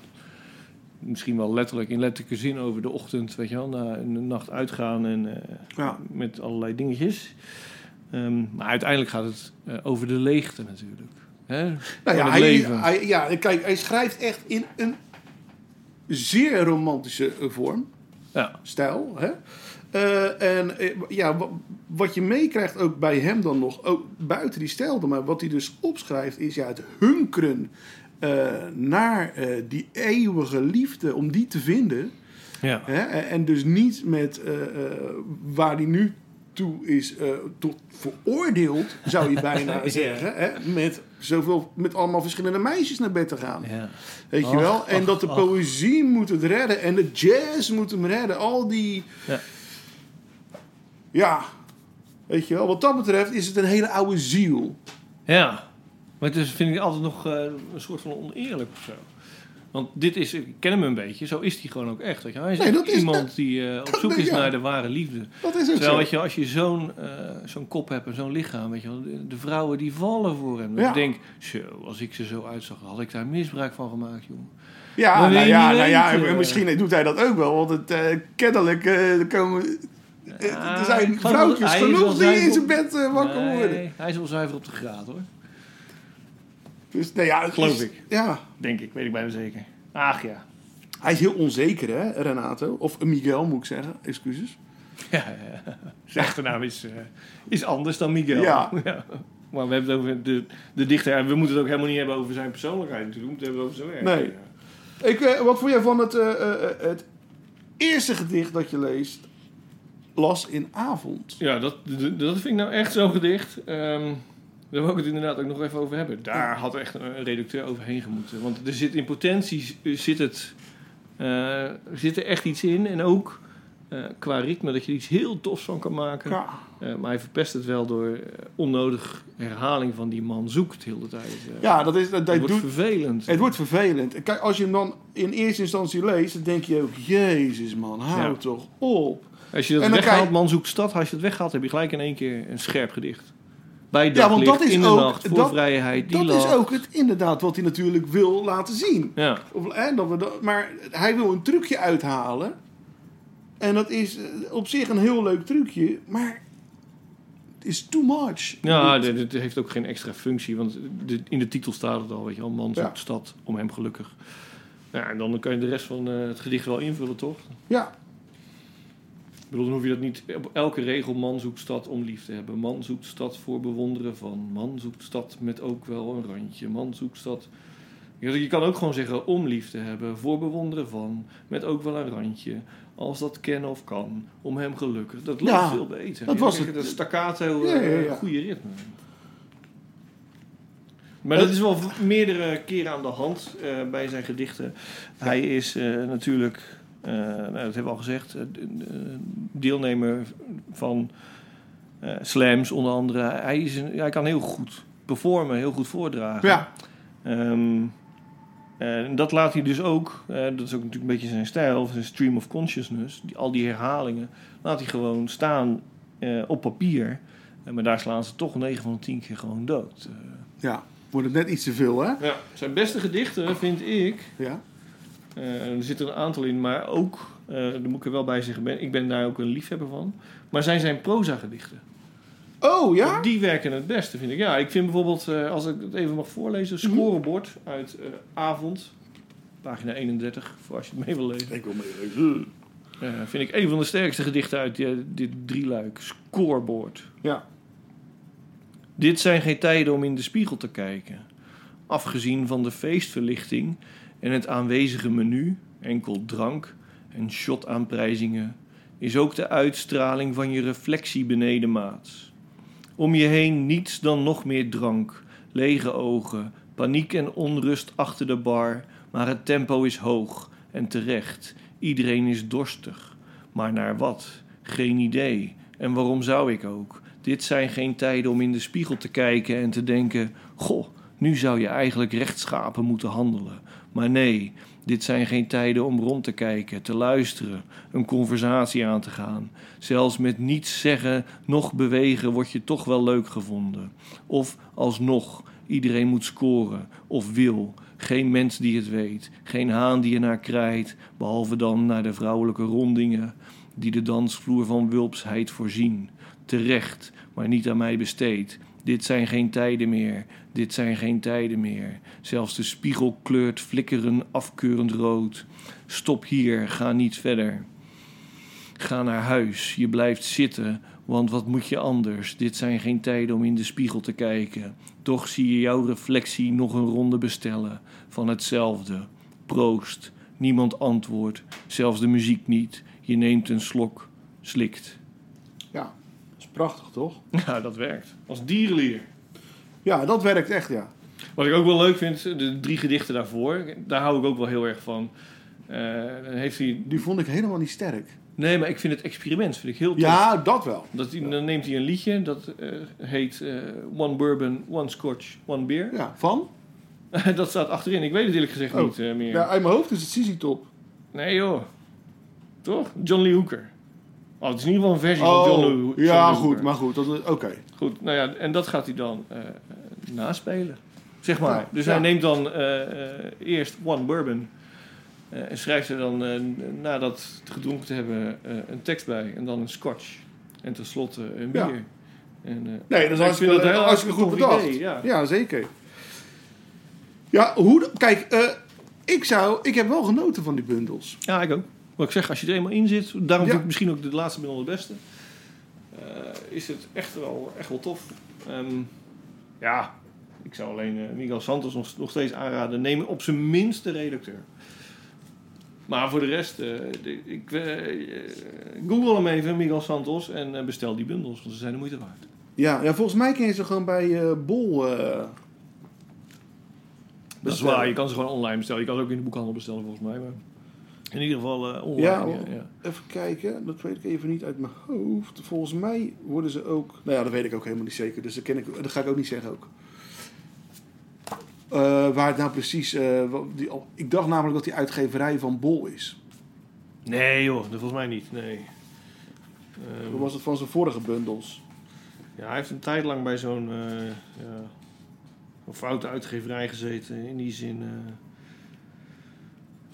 [SPEAKER 6] misschien wel letterlijk in letterlijke zin over de ochtend, weet je wel, na een nacht uitgaan en eh,
[SPEAKER 7] Ja.
[SPEAKER 6] met allerlei dingetjes. Ehm, maar uiteindelijk gaat het eh, over de leegte natuurlijk. Hè?
[SPEAKER 7] Nou ja, hij,
[SPEAKER 6] leven.
[SPEAKER 7] hij- ja, kijk, hij schrijft echt in een zeer romantische eh, vorm,
[SPEAKER 6] ja.
[SPEAKER 7] stijl. Hè? Eh, en eh, ja, wa- wat je meekrijgt ook bij hem dan nog, ook buiten die stijl, dan, maar wat hij dus opschrijft, is ja, het hunkeren eh, naar die eeuwige liefde, om die te vinden.
[SPEAKER 6] Ja.
[SPEAKER 7] Hè? En dus niet met waar hij nu toe is tot veroordeeld, zou je bijna
[SPEAKER 6] Ja.
[SPEAKER 7] zeggen. Hè? Met, zoveel, met allemaal verschillende meisjes naar bed te gaan.
[SPEAKER 6] ja.
[SPEAKER 7] Weet je
[SPEAKER 6] Och,
[SPEAKER 7] wel? En
[SPEAKER 6] och,
[SPEAKER 7] dat de
[SPEAKER 6] och.
[SPEAKER 7] poëzie moet het redden. En de jazz moet hem redden. Al die...
[SPEAKER 6] Ja.
[SPEAKER 7] Ja. Weet je wel? Wat dat betreft is het een hele oude ziel.
[SPEAKER 6] Ja, maar het is, vind ik altijd nog eh, een soort van oneerlijk of zo. Want dit is, ik ken hem een beetje, zo is hij gewoon ook echt. Weet je. Hij is
[SPEAKER 7] Nee,
[SPEAKER 6] iemand die eh, op zoek is
[SPEAKER 7] ja.
[SPEAKER 6] naar de ware liefde.
[SPEAKER 7] Dat is ook
[SPEAKER 6] Terwijl,
[SPEAKER 7] zo.
[SPEAKER 6] weet je, als je zo'n eh, zo'n kop hebt en zo'n lichaam, weet je wel, de, de vrouwen die vallen voor hem. Dan
[SPEAKER 7] Ja.
[SPEAKER 6] denk zo, als ik ze zo uitzag, had ik daar misbruik van gemaakt, jongen.
[SPEAKER 7] Ja, nou
[SPEAKER 6] je
[SPEAKER 7] ja, nou ja, en misschien doet hij dat ook wel. Want het, kennelijk komen... eh,
[SPEAKER 6] Ja,
[SPEAKER 7] er zijn vrouwtjes genoeg die in zijn bed eh, wakker
[SPEAKER 6] Nee,
[SPEAKER 7] worden.
[SPEAKER 6] hij is wel zuiver op de graad, hoor.
[SPEAKER 7] Dus, nou ja,
[SPEAKER 6] Geloof
[SPEAKER 7] is-
[SPEAKER 6] ik.
[SPEAKER 7] Ja.
[SPEAKER 6] Denk ik, weet ik bijna zeker. Ach ja.
[SPEAKER 7] Hij is heel onzeker, hè, Renato? Of Miguel, moet ik zeggen. Excuses.
[SPEAKER 6] Ja. Zijn achternaam is, eh, is anders dan Miguel.
[SPEAKER 7] Ja.
[SPEAKER 6] Maar we hebben het over de, de dichter. En we moeten het ook helemaal niet hebben over zijn persoonlijkheid natuurlijk. We moeten het hebben over zijn werk.
[SPEAKER 7] Nee. Ik, eh, wat vond jij van het, eh, eh, eh, het eerste gedicht dat je leest, las in avond?
[SPEAKER 6] Ja, dat, dat vind ik nou echt zo'n gedicht. Ehm, daar wil ik het inderdaad ook nog even over hebben. Daar had echt een redacteur overheen gemoeten. Want er zit in potentie zit, het, eh, zit er echt iets in. En ook eh, qua ritme dat je er iets heel tofs van kan maken.
[SPEAKER 7] Ja.
[SPEAKER 6] Eh, maar hij verpest het wel door onnodig herhaling van die man zoekt heel de tijd.
[SPEAKER 7] Ja, dat is, dat,
[SPEAKER 6] het
[SPEAKER 7] dat
[SPEAKER 6] wordt
[SPEAKER 7] doet,
[SPEAKER 6] vervelend.
[SPEAKER 7] het wordt vervelend. En Kijk, als je hem dan in eerste instantie leest, dan denk je ook, jezus man, hou
[SPEAKER 6] Ja.
[SPEAKER 7] toch op.
[SPEAKER 6] Als je dat weghaalt, man zoekt stad, als je het weghaalt, heb je gelijk in één keer een scherp gedicht. Bij
[SPEAKER 7] Ja, want dat is
[SPEAKER 6] in de
[SPEAKER 7] ook-
[SPEAKER 6] nacht, voor
[SPEAKER 7] dat-
[SPEAKER 6] vrijheid, die
[SPEAKER 7] Dat is ook het inderdaad wat hij natuurlijk wil laten zien.
[SPEAKER 6] Ja,
[SPEAKER 7] Of, hè, dat we dat, maar hij wil een trucje uithalen. En dat is eh, op zich een heel leuk trucje, maar het is too much.
[SPEAKER 6] ja
[SPEAKER 7] dit
[SPEAKER 6] heeft ook geen extra functie, want de- in de titel staat het al, weet je wel. Man zoekt
[SPEAKER 7] Ja.
[SPEAKER 6] stad om hem gelukkig. Ja, en dan kan je de rest van eh, het gedicht wel invullen, toch?
[SPEAKER 7] ja,
[SPEAKER 6] bedoel, dan hoef je dat niet op elke regel man zoekt stad om lief te hebben. Man zoekt stad voor bewonderen van. Man zoekt stad met ook wel een randje. Man zoekt stad... Je kan ook gewoon zeggen om lief te hebben, voor bewonderen van, met ook wel een randje. Als dat kennen of kan, om hem gelukkig. Dat loopt
[SPEAKER 7] Ja,
[SPEAKER 6] veel beter.
[SPEAKER 7] dat
[SPEAKER 6] Je
[SPEAKER 7] was het.
[SPEAKER 6] Dat staccato,
[SPEAKER 7] Ja, ja,
[SPEAKER 6] eh,
[SPEAKER 7] ja.
[SPEAKER 6] goede ritme. Maar dat is wel meerdere keren aan de hand eh, bij zijn gedichten. Hij is eh, natuurlijk, nou, dat hebben we al gezegd, eh, de- de- deelnemer van eh, slams onder andere. Hij, is een, hij kan heel goed performen, heel goed voordragen.
[SPEAKER 7] ja,
[SPEAKER 6] Ehm, en dat laat hij dus ook, eh, dat is ook natuurlijk een beetje zijn stijl, zijn stream of consciousness. Die, al die herhalingen laat hij gewoon staan eh, op papier. Eh, maar daar slaan ze toch 9 van de 10 keer gewoon dood. Eh,
[SPEAKER 7] ja. Wordt het net iets te veel, hè?
[SPEAKER 6] ja. Zijn beste gedichten vind ik,
[SPEAKER 7] Ja.
[SPEAKER 6] Eh, er zitten een aantal in, maar ook, eh daar moet ik er wel bij zeggen, ben, ik ben daar ook een liefhebber van. Maar zijn zijn proza gedichten.
[SPEAKER 7] Oh, ja?
[SPEAKER 6] Die werken het beste, vind ik. Ja, ik vind bijvoorbeeld, eh, als ik het even mag voorlezen, scorebord uit Avond, pagina 31, voor als je het mee wil lezen.
[SPEAKER 7] Ik wil meelezen.
[SPEAKER 6] Eh, vind ik een van de sterkste gedichten uit dit drieluik. Scoreboard.
[SPEAKER 7] Ja.
[SPEAKER 6] Dit zijn geen tijden om in de spiegel te kijken. Afgezien van de feestverlichting en het aanwezige menu, enkel drank en shot-aanprijzingen, is ook de uitstraling van je reflectie beneden maats. Om je heen niets dan nog meer drank, lege ogen, paniek en onrust achter de bar, Maar het tempo is hoog en terecht. Iedereen is dorstig. Maar naar wat? Geen idee. En waarom zou ik ook? Dit zijn geen tijden om in de spiegel te kijken en te denken: Goh, nu zou je eigenlijk rechtschapen moeten handelen. Maar nee, dit zijn geen tijden om rond te kijken, te luisteren, een conversatie aan te gaan. Zelfs met niets zeggen, nog bewegen, word je toch wel leuk gevonden. Of alsnog, iedereen moet scoren, of wil. Geen mens die het weet, geen haan die ernaar krijt, behalve dan naar de vrouwelijke rondingen die de dansvloer van wulpsheid voorzien. Terecht, maar niet aan mij besteed. Dit zijn geen tijden meer, dit zijn geen tijden meer. Zelfs de spiegel kleurt flikkeren afkeurend rood. Stop hier, ga niet verder. Ga naar huis, je blijft zitten, want wat moet je anders? Dit zijn geen tijden om in de spiegel te kijken. Toch zie je jouw reflectie nog een ronde bestellen van hetzelfde. Proost, niemand antwoordt, zelfs de muziek niet. Je neemt een slok, slikt.
[SPEAKER 7] Ja, dat is prachtig toch?
[SPEAKER 6] Ja, dat werkt. Als dierenlier.
[SPEAKER 7] Ja, dat werkt echt, ja.
[SPEAKER 6] Wat ik ook wel leuk vind, de drie gedichten daarvoor, daar hou ik ook wel heel erg van. Eh, heeft hij...
[SPEAKER 7] Die vond ik helemaal niet sterk.
[SPEAKER 6] Nee, maar ik vind het experiment vind ik heel tof.
[SPEAKER 7] Ja, dat wel.
[SPEAKER 6] Dat hij, dan neemt hij een liedje, dat eh, heet eh, One Bourbon, One Scotch, One Beer.
[SPEAKER 7] Ja, van?
[SPEAKER 6] dat staat achterin, ik weet het eerlijk gezegd
[SPEAKER 7] Oh.
[SPEAKER 6] niet eh, meer.
[SPEAKER 7] Ja, uit mijn hoofd is het Sissy Top.
[SPEAKER 6] Nee joh. Toch? John Lee Hooker. Oh, het is in ieder geval een versie van John
[SPEAKER 7] Oh,
[SPEAKER 6] John
[SPEAKER 7] ja, goed, maar goed. Oké.
[SPEAKER 6] Goed, nou ja, en dat gaat hij dan eh, naspelen. Zeg maar.
[SPEAKER 7] Ja,
[SPEAKER 6] dus
[SPEAKER 7] ja.
[SPEAKER 6] hij neemt dan eh, eh, eerst One Bourbon. en schrijft er dan, nadat het gedronken te hebben, een tekst bij. En dan een scotch. En tenslotte een
[SPEAKER 7] Ja.
[SPEAKER 6] bier. En,
[SPEAKER 7] Nee, dat is
[SPEAKER 6] ik
[SPEAKER 7] hartstikke,
[SPEAKER 6] dat heel
[SPEAKER 7] hartstikke goed bedacht.
[SPEAKER 6] idee, ja.
[SPEAKER 7] zeker. Ja, hoe... Kijk, ik zou... Ik heb wel genoten van die bundels.
[SPEAKER 6] Ja, ik ook. Wat ik zeg, als je er eenmaal in zit, daarom
[SPEAKER 7] Ja.
[SPEAKER 6] vind ik misschien ook de laatste bundel het beste. eh, is het echt wel, echt wel tof. Ehm, ja, ik zou alleen eh, Miguel Santos nog, nog steeds aanraden. Neem op zijn minst de redacteur. Maar voor de rest, eh, de- ik, google hem even, Miguel Santos, en bestel die bundels, want ze zijn de moeite waard.
[SPEAKER 7] Ja, ja volgens mij kun je ze gewoon bij Bol... eh,
[SPEAKER 6] Dat is
[SPEAKER 7] bestellen.
[SPEAKER 6] waar, je kan ze gewoon online bestellen. Je kan ze ook in de boekhandel bestellen volgens mij. Maar in ieder geval eh, online.
[SPEAKER 7] Ja,
[SPEAKER 6] Ja.
[SPEAKER 7] Even kijken, dat weet ik even niet uit mijn hoofd. Volgens mij worden ze ook. Nou ja, dat weet ik ook helemaal niet zeker, dus dat, ken ik, dat ga ik ook niet zeggen ook. Eh, waar het nou precies. eh, die, ik dacht namelijk dat die uitgeverij van Bol is.
[SPEAKER 6] Nee joh, dat volgens mij niet. Nee.
[SPEAKER 7] Hoe was het van zijn vorige bundels?
[SPEAKER 6] Ja, hij heeft een tijd lang bij zo'n eh, ja, een foute uitgeverij gezeten. In die zin.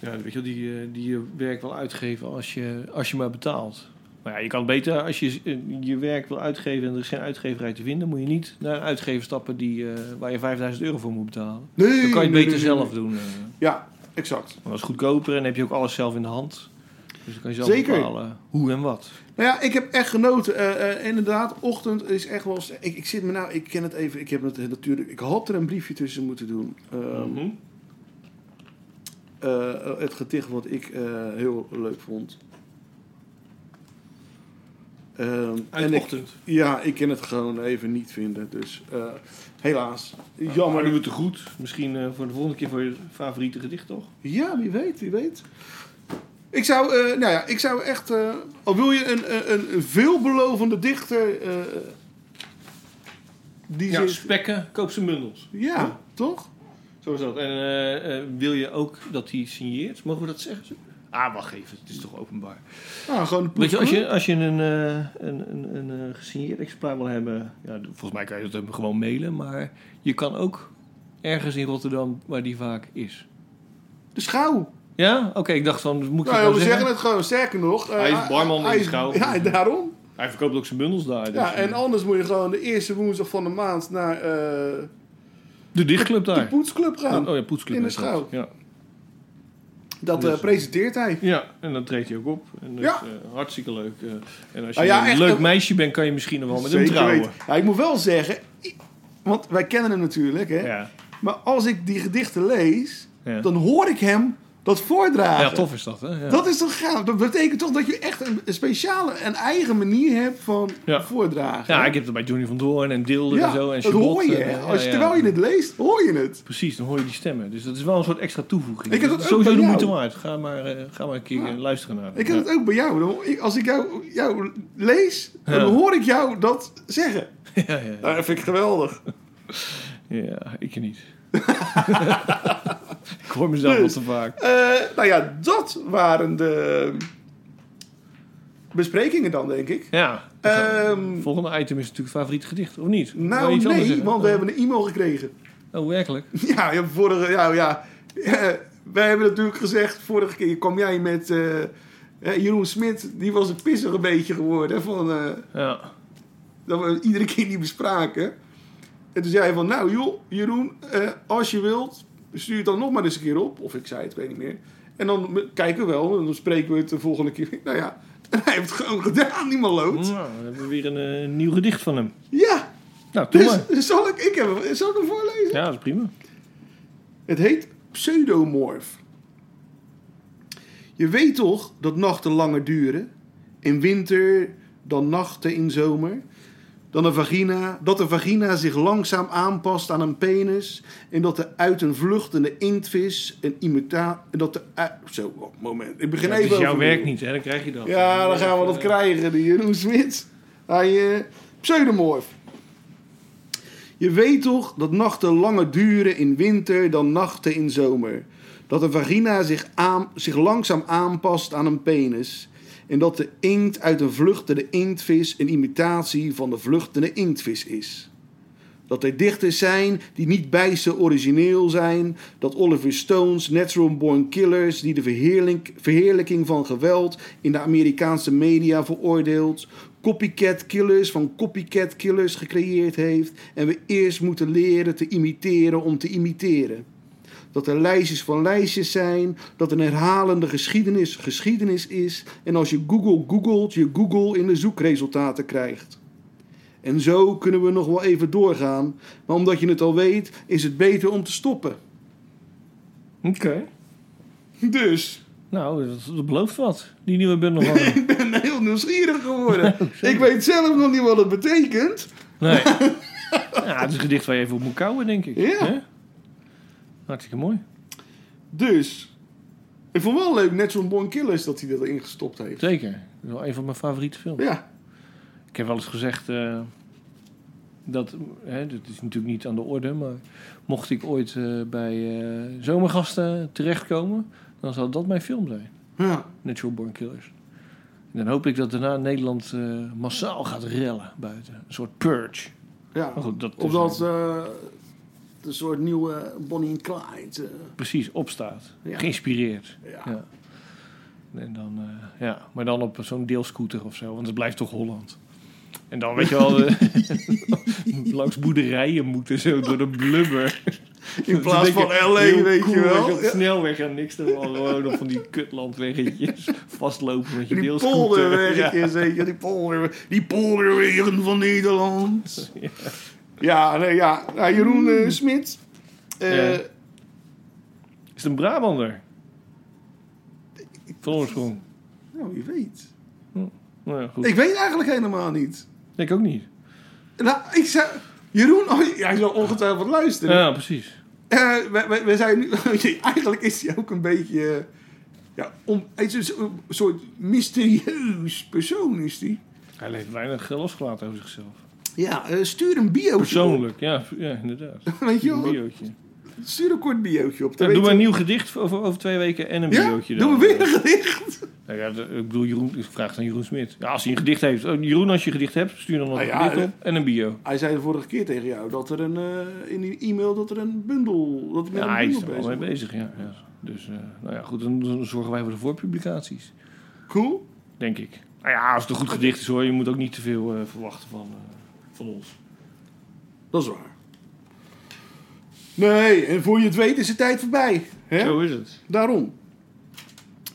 [SPEAKER 6] Ja, weet je die, eh, die je werk wil uitgeven als je, als je maar betaalt. Maar ja, je kan beter, als je eh, je werk wil uitgeven en er is geen uitgeverij te vinden, moet je niet naar een uitgever stappen die, eh, waar je 5000 euro voor moet betalen.
[SPEAKER 7] Nee,
[SPEAKER 6] Dan kan je het beter
[SPEAKER 7] nee,
[SPEAKER 6] zelf doen.
[SPEAKER 7] Ja, exact.
[SPEAKER 6] Want dat is goedkoper en dan heb je ook alles zelf in de hand. Dus dan kan je zelf
[SPEAKER 7] Zeker.
[SPEAKER 6] bepalen hoe en wat.
[SPEAKER 7] Nou ja, ik heb echt genoten. Inderdaad, ochtend is echt wel. Ik, ik zit me nou, ik ken het even. Ik heb het natuurlijk. Ik had er een briefje tussen moeten doen. Ehm,
[SPEAKER 6] Mhm.
[SPEAKER 7] Eh, het gedicht wat ik eh, heel leuk vond.
[SPEAKER 6] Uit
[SPEAKER 7] en ik, ja, ik kan het gewoon even niet vinden. Dus eh, helaas.
[SPEAKER 6] Maar
[SPEAKER 7] Jammer.
[SPEAKER 6] doen we het te goed. Misschien voor de volgende keer voor je favoriete gedicht, toch?
[SPEAKER 7] Ja, wie weet, wie weet. Ik zou, nou ja, ik zou echt. al wil je een, een, een veelbelovende dichter. die
[SPEAKER 6] Ja,
[SPEAKER 7] zit-
[SPEAKER 6] spekken, koop zijn bundels.
[SPEAKER 7] ja, toch?
[SPEAKER 6] Zo is dat. En eh, eh, wil je ook dat hij signeert? Mogen we dat zeggen? Ah, wacht even. Het is toch openbaar.
[SPEAKER 7] Ah, gewoon een
[SPEAKER 6] Weet je, als je, als je een, eh, een, een, een, eh, gesigneerd exemplaar wil hebben... Ja, volgens mij kan je dat gewoon mailen. Maar je kan ook ergens in Rotterdam waar die vaak is.
[SPEAKER 7] De schouw.
[SPEAKER 6] Ja? Oké, ik dacht van... Moet ik
[SPEAKER 7] Nou, we
[SPEAKER 6] zeggen?
[SPEAKER 7] zeggen het gewoon. Sterker nog.
[SPEAKER 6] Hij is barman in de schouw.
[SPEAKER 7] Ja, daarom.
[SPEAKER 6] Hij verkoopt ook zijn bundels daar. dus,
[SPEAKER 7] Ja, en anders moet je gewoon de eerste woensdag van de maand naar eh,
[SPEAKER 6] de dichtclub
[SPEAKER 7] de
[SPEAKER 6] daar.
[SPEAKER 7] poetsclub gaan.
[SPEAKER 6] Oh ja, poetsclub.
[SPEAKER 7] In de schouw.
[SPEAKER 6] Ja.
[SPEAKER 7] Dat
[SPEAKER 6] Dus-
[SPEAKER 7] eh, presenteert hij.
[SPEAKER 6] Ja, en dan treedt hij ook op. En dat
[SPEAKER 7] Ja.
[SPEAKER 6] eh, hartstikke leuk. eh. en als je
[SPEAKER 7] Ah, ja,
[SPEAKER 6] een
[SPEAKER 7] echt,
[SPEAKER 6] leuk meisje bent, kan je misschien nog wel met hem trouwen.
[SPEAKER 7] Ja, ik moet wel zeggen, want wij kennen hem natuurlijk, hè.
[SPEAKER 6] Ja.
[SPEAKER 7] Maar als ik die gedichten lees, dan hoor ik hem Dat voordragen.
[SPEAKER 6] Ja, tof is dat, hè? Ja.
[SPEAKER 7] Dat is toch gaaf? Dat betekent toch dat je echt een, een speciale, een eigen manier hebt van
[SPEAKER 6] Ja.
[SPEAKER 7] voordragen.
[SPEAKER 6] Ja, ik heb het bij Johnny van Doorn en Dilder
[SPEAKER 7] Ja,
[SPEAKER 6] en zo. En
[SPEAKER 7] dat
[SPEAKER 6] Chabot,
[SPEAKER 7] hoor je.
[SPEAKER 6] eh,
[SPEAKER 7] Als je. Terwijl je het leest, hoor je het.
[SPEAKER 6] Precies, dan hoor je die stemmen. Dus dat is wel een soort extra toevoeging.
[SPEAKER 7] Ik heb dat ook
[SPEAKER 6] sowieso de moeite waard. Ga maar, eh, ga maar een keer eh, luisteren naar.
[SPEAKER 7] Ik heb het ook bij jou. Als ik jou, jou lees, dan hoor ik jou dat zeggen.
[SPEAKER 6] Ja, ja, ja.
[SPEAKER 7] Nou, dat vind ik geweldig.
[SPEAKER 6] ja, ik niet. ik hoor mezelf wel
[SPEAKER 7] Dus.
[SPEAKER 6] te vaak.
[SPEAKER 7] Eh, nou ja, dat waren de besprekingen dan, denk ik.
[SPEAKER 6] Ja.
[SPEAKER 7] Ehm,
[SPEAKER 6] Volgende item is natuurlijk het favoriete gedicht, of niet?
[SPEAKER 7] Nou, nee, want we hebben een e-mail gekregen.
[SPEAKER 6] Oh, werkelijk?
[SPEAKER 7] Ja, ja, vorige, ja, ja. Eh, wij hebben natuurlijk gezegd, vorige keer kwam jij met eh, Jeroen Smit, die was een pissig een beetje geworden. Van,
[SPEAKER 6] Ja.
[SPEAKER 7] dat we iedere keer niet bespraken. En toen zei hij van, nou joh, Jeroen, eh, als je wilt, stuur het dan nog maar eens een keer op. Of ik zei het, weet niet meer. En dan kijken we wel, en dan spreken we het de volgende keer. Nou ja, en hij heeft het gewoon gedaan, die maloot.
[SPEAKER 6] Nou, dan hebben we weer een eh, nieuw gedicht van hem.
[SPEAKER 7] Ja,
[SPEAKER 6] Nou, doe maar.
[SPEAKER 7] dus zal ik, ik heb, zal ik hem voorlezen?
[SPEAKER 6] Ja, dat is prima.
[SPEAKER 7] Het heet pseudomorf. Je weet toch dat nachten langer duren? In winter dan nachten in zomer? Dan een vagina, dat de vagina zich langzaam aanpast aan een penis. En dat de uit een vluchtende inktvis een. En dat de... uit- Zo, moment. Ik begin
[SPEAKER 6] Ja,
[SPEAKER 7] even
[SPEAKER 6] is jouw werk niet, hè? Dan krijg je dat.
[SPEAKER 7] Ja, dan gaan we dat krijgen. Die Jeroen Smit. Hij, eh, pseudomorf. Je weet toch dat nachten langer duren in winter dan nachten in zomer. Dat een vagina zich, aan, zich langzaam aanpast aan een penis. En dat de inkt uit een vluchtende inktvis een imitatie van de vluchtende inktvis is. Dat er dichters zijn die niet bijster origineel zijn. Dat Oliver Stone's Natural Born Killers, die de verheerlijk- verheerlijking van geweld in de Amerikaanse media veroordeelt. Copycat killers van copycat killers gecreëerd heeft. En we eerst moeten leren te imiteren om te imiteren. Dat er lijstjes van lijstjes zijn. Dat een herhalende geschiedenis geschiedenis is. En als je Google googelt, je Google in de zoekresultaten krijgt. En zo kunnen we nog wel even doorgaan. Maar omdat je het al weet, is het beter om te stoppen.
[SPEAKER 6] Oké.
[SPEAKER 7] Dus,
[SPEAKER 6] Nou, dat, dat belooft wat. Die nieuwe bundel van
[SPEAKER 7] ik ben heel nieuwsgierig geworden. ik weet zelf nog niet wat het betekent.
[SPEAKER 6] Nee. ja, het is een gedicht waar je even op moet kouwen, denk ik.
[SPEAKER 7] Ja.
[SPEAKER 6] Hartstikke mooi.
[SPEAKER 7] Dus, ik vond wel leuk, Natural Born Killers, dat hij dat erin gestopt heeft.
[SPEAKER 6] Zeker. Dat is wel een van mijn favoriete films.
[SPEAKER 7] Ja,
[SPEAKER 6] Ik heb wel eens gezegd eh, dat, hè, dat is natuurlijk niet aan de orde, maar mocht ik ooit eh, bij eh, zomergasten terechtkomen, dan zal dat mijn film zijn.
[SPEAKER 7] ja.
[SPEAKER 6] Natural Born Killers. En dan hoop ik dat daarna Nederland massaal gaat rellen buiten. Een soort purge.
[SPEAKER 7] ja.
[SPEAKER 6] Maar goed, dat
[SPEAKER 7] een soort nieuwe Bonnie en Clyde. eh,
[SPEAKER 6] Precies, opstaat.
[SPEAKER 7] Ja.
[SPEAKER 6] Geïnspireerd.
[SPEAKER 7] ja.
[SPEAKER 6] Ja. En dan, eh, ja, maar dan op zo'n deelscooter of zo, want het blijft toch Holland. En dan weet je wel, eh, langs boerderijen moeten zo door de blubber.
[SPEAKER 7] In plaats van LA, weet
[SPEAKER 6] cool,
[SPEAKER 7] je wel. Ja.
[SPEAKER 6] Snelweg en niks wel gewoon op van die kutlandweggetjes vastlopen met je
[SPEAKER 7] Die
[SPEAKER 6] deelscooter.
[SPEAKER 7] polderweggetjes, weet je, die, polder, die polderwegen van Nederland. Ja, nee, ja. Nou, Jeroen eh, Smit. eh,
[SPEAKER 6] Ja. Is het een Brabander? Van oorsprong.
[SPEAKER 7] Nou, wie weet.
[SPEAKER 6] Nou ja, goed.
[SPEAKER 7] Ik weet eigenlijk helemaal niet.
[SPEAKER 6] Ik ook niet.
[SPEAKER 7] Nou, ik zei... Jeroen, oh, hij zal ongetwijfeld luisteren.
[SPEAKER 6] Ja, precies.
[SPEAKER 7] Eh, we, we, we zijn nu... eigenlijk is hij ook een beetje... ja, om, is een soort mysterieus persoon, is hij.
[SPEAKER 6] Hij heeft weinig losgelaten over zichzelf.
[SPEAKER 7] Ja, eh, stuur een biootje
[SPEAKER 6] Persoonlijk, ja, ja inderdaad.
[SPEAKER 7] Weet je
[SPEAKER 6] Een biootje.
[SPEAKER 7] Stuur een kort biootje op.
[SPEAKER 6] Ja, doe maar een nieuw gedicht over, over twee weken en een
[SPEAKER 7] Ja?
[SPEAKER 6] biootje dan.
[SPEAKER 7] we weer een gedicht?
[SPEAKER 6] Nou ja, ik bedoel, Jeroen, ik vraag aan Jeroen Smit. Ja, als hij een gedicht heeft. Oh, Jeroen, als je een gedicht hebt, stuur dan nog
[SPEAKER 7] Nou
[SPEAKER 6] een gedicht
[SPEAKER 7] eh,
[SPEAKER 6] op en een bio.
[SPEAKER 7] Hij zei de vorige keer tegen jou dat er een, eh, in die e-mail dat er een bundel, dat met
[SPEAKER 6] Ja, hij is er wel
[SPEAKER 7] bezig
[SPEAKER 6] mee bezig, ja. ja. Dus, eh, nou ja, goed, dan, zorgen wij voor de voorpublicaties,
[SPEAKER 7] Cool.
[SPEAKER 6] denk ik. Nou ja, als het een goed gedicht is hoor, je moet ook niet te veel eh, verwachten van, eh, van ons.
[SPEAKER 7] Dat is waar. Nee, en voor je het weet is de tijd voorbij. Hè?
[SPEAKER 6] Zo is het.
[SPEAKER 7] Daarom.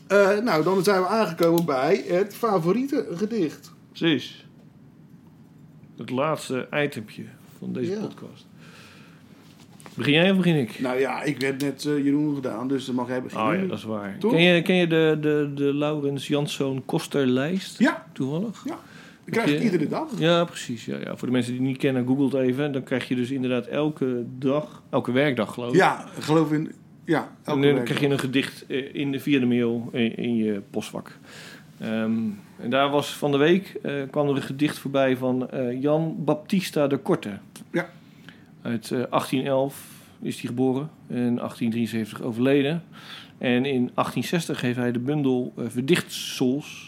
[SPEAKER 7] Eh, nou, dan zijn we aangekomen bij het favoriete gedicht.
[SPEAKER 6] Precies. Het laatste itempje van deze
[SPEAKER 7] Ja.
[SPEAKER 6] podcast. Begin jij of begin ik?
[SPEAKER 7] Nou ja, ik heb net eh, Jeroen gedaan, dus dan mag jij beginnen.
[SPEAKER 6] Oh ja, dat is waar.
[SPEAKER 7] Toch?
[SPEAKER 6] Ken je, ken je de, de, de Laurens Janszoon Kosterlijst?
[SPEAKER 7] Ja,
[SPEAKER 6] Toevallig?
[SPEAKER 7] ja. Ik krijg het
[SPEAKER 6] je-
[SPEAKER 7] iedere dag.
[SPEAKER 6] Ja, precies. Ja, ja. Voor de mensen die het niet kennen, googelt het even. Dan krijg je dus inderdaad elke dag, elke werkdag geloof ik.
[SPEAKER 7] Ja, geloof in... Ja,
[SPEAKER 6] En
[SPEAKER 7] elke
[SPEAKER 6] dan
[SPEAKER 7] week.
[SPEAKER 6] krijg je een gedicht eh, in de, via de mail in, in je postvak. Ehm, en daar was van de week eh, kwam er een gedicht voorbij van eh, Jan Baptista de Korte.
[SPEAKER 7] Ja.
[SPEAKER 6] Uit eh, 1811 is hij geboren en 1873 overleden. En in 1860 heeft hij de bundel eh Verdichtsels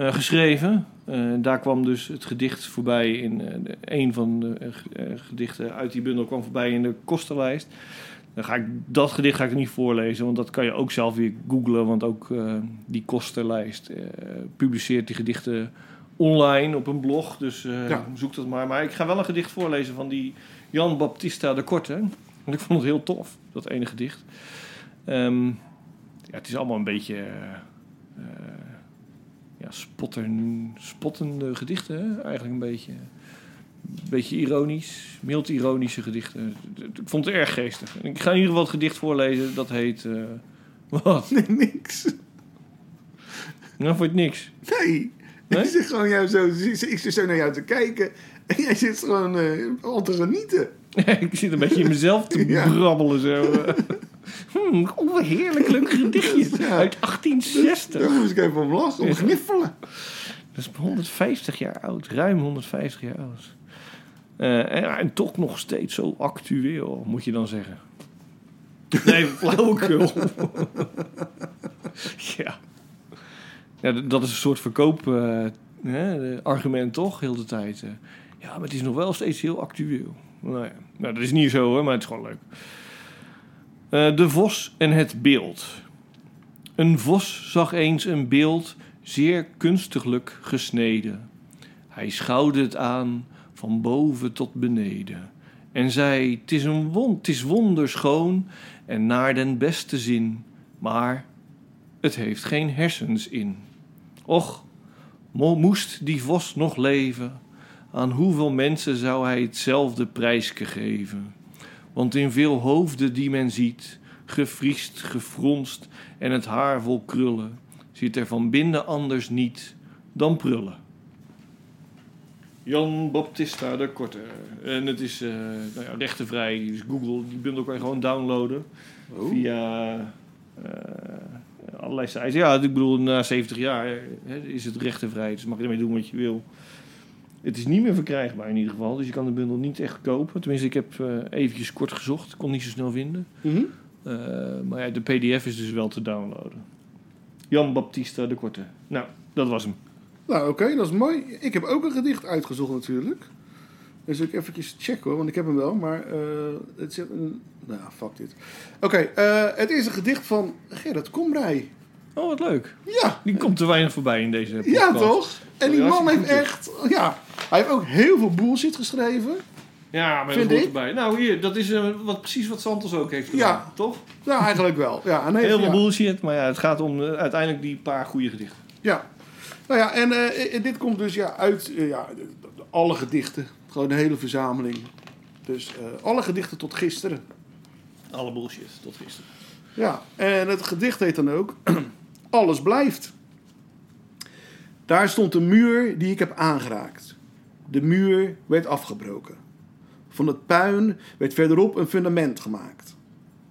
[SPEAKER 6] eh, geschreven. Eh, daar kwam dus het gedicht voorbij in eh, een van de gedichten uit die bundel kwam voorbij in de kostenlijst. Dan ga ik, dat gedicht ga ik niet voorlezen, want dat kan je ook zelf weer googlen. Want ook die kostenlijst publiceert die gedichten online op een blog. Dus
[SPEAKER 7] Ja.
[SPEAKER 6] zoek dat maar. Maar ik ga wel een gedicht voorlezen van die Jan Baptista de Korte. Want ik vond het heel tof, dat ene gedicht. Ehm, ja, het is allemaal een beetje ja, spotten, spottende gedichten, eigenlijk een beetje. Een beetje ironisch, mild ironische gedichten. Ik vond het erg geestig. Ik ga in ieder geval het gedicht voorlezen, dat heet... eh, wat?
[SPEAKER 7] Nee, niks.
[SPEAKER 6] Nou, vond je het niks.
[SPEAKER 7] Nee.
[SPEAKER 6] Nee?
[SPEAKER 7] Ik zit gewoon jou zo... Ik zit zo naar jou te kijken. En jij zit gewoon eh al te genieten.
[SPEAKER 6] ik zit een beetje in mezelf te
[SPEAKER 7] Ja.
[SPEAKER 6] brabbelen zo. Hmm, leuk gedichtje
[SPEAKER 7] Ja.
[SPEAKER 6] uit 1860.
[SPEAKER 7] Daar moest ik even om lachen, om gniffelen.
[SPEAKER 6] Dat is 150 jaar oud, ruim 150 jaar oud. Eh, en, en toch nog steeds zo actueel, moet je dan zeggen. Nee, flauwekul. ja. Dat is een soort verkoop eh, hè, argument toch, heel de tijd. eh. ja, maar het is nog wel steeds heel actueel. Nou ja, nou, dat is niet zo hoor, maar het is gewoon leuk. Eh, de vos en het beeld. Een vos zag eens een beeld zeer kunstiglijk gesneden. Hij schouwde het aan van boven tot beneden en zei: "'T is een won, 't is wonderschoon en naar den beste zin, maar het heeft geen hersens in. Och, mo- moest die vos nog leven, aan hoeveel mensen zou hij hetzelfde prijske geven? Want in veel hoofden die men ziet, gefriest, gefronst en het haar vol krullen, zit er van binnen anders niet dan prullen. Jan Baptista de Korte. En het is eh nou ja, rechtenvrij. Dus Google, die bundel kan je gewoon downloaden. Via eh, allerlei sites. Ja, ik bedoel, na 70 jaar hè, is het rechtenvrij. Dus mag je ermee doen wat je wil. Het is niet meer verkrijgbaar in ieder geval. Dus je kan de bundel niet echt kopen. Tenminste, ik heb eh eventjes kort gezocht. Kon niet zo snel vinden.
[SPEAKER 7] Mhm.
[SPEAKER 6] Eh, maar ja, de pdf is dus wel te downloaden. Jan Baptista de Korte. Nou, dat was hem.
[SPEAKER 7] Nou, oké, dat is mooi. Ik heb ook een gedicht uitgezocht natuurlijk. Dus ik eventjes checken hoor, want ik heb hem wel. Maar eh, het zit een... Nou, fuck dit. Oké, het is een gedicht van Gerrit Komrij.
[SPEAKER 6] Oh, wat leuk.
[SPEAKER 7] Ja,
[SPEAKER 6] Die komt te weinig voorbij in deze podcast.
[SPEAKER 7] ja toch? En die man heeft echt... Ja, hij heeft ook heel veel bullshit geschreven.
[SPEAKER 6] Ja, maar
[SPEAKER 7] Vind
[SPEAKER 6] dat hoort
[SPEAKER 7] ik?
[SPEAKER 6] erbij. Nou, hier, dat is eh, wat, precies wat Santos ook heeft gedaan.
[SPEAKER 7] Ja.
[SPEAKER 6] Toch?
[SPEAKER 7] Ja, eigenlijk wel. Ja, en hij
[SPEAKER 6] Heel
[SPEAKER 7] heeft-
[SPEAKER 6] veel
[SPEAKER 7] ja.
[SPEAKER 6] bullshit, maar ja, het gaat om eh, uiteindelijk die paar goede gedichten.
[SPEAKER 7] Ja. Nou ja, en eh, dit komt dus ja, uit ja, alle gedichten. Gewoon de hele verzameling. Dus alle gedichten tot gisteren.
[SPEAKER 6] Alle bullshit, tot gisteren.
[SPEAKER 7] Ja, en het gedicht heet dan ook Alles blijft. Daar stond een muur die ik heb aangeraakt. De muur werd afgebroken. Van het puin werd verderop een fundament gemaakt.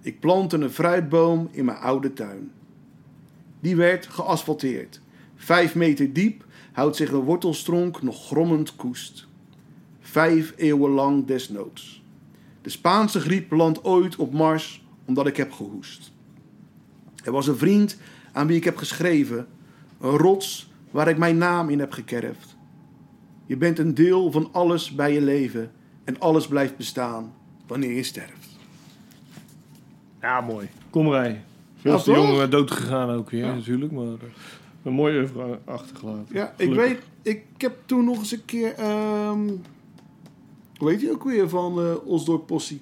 [SPEAKER 7] Ik plantte een fruitboom in mijn oude tuin. Die werd geasfalteerd. Vijf meter diep houdt zich een wortelstronk nog grommend koest. Vijf eeuwen lang desnoods. De Spaanse griep landt ooit op Mars omdat ik heb gehoest. Er was een vriend aan wie ik heb geschreven, een rots waar ik mijn naam in heb gekerfd. Je bent een deel van alles bij je leven en alles blijft bestaan wanneer je sterft.
[SPEAKER 6] Ja, mooi. Kom rij. Veel
[SPEAKER 7] Ja,
[SPEAKER 6] te jong
[SPEAKER 7] toch?
[SPEAKER 6] eh, dood gegaan ook weer,
[SPEAKER 7] Ja.
[SPEAKER 6] natuurlijk. Maar eh, een mooie oeuvre achtergelaten.
[SPEAKER 7] Ja, ik weet, ik heb toen nog eens een keer, ehm hoe heet je ook weer van eh Osdorp Possie?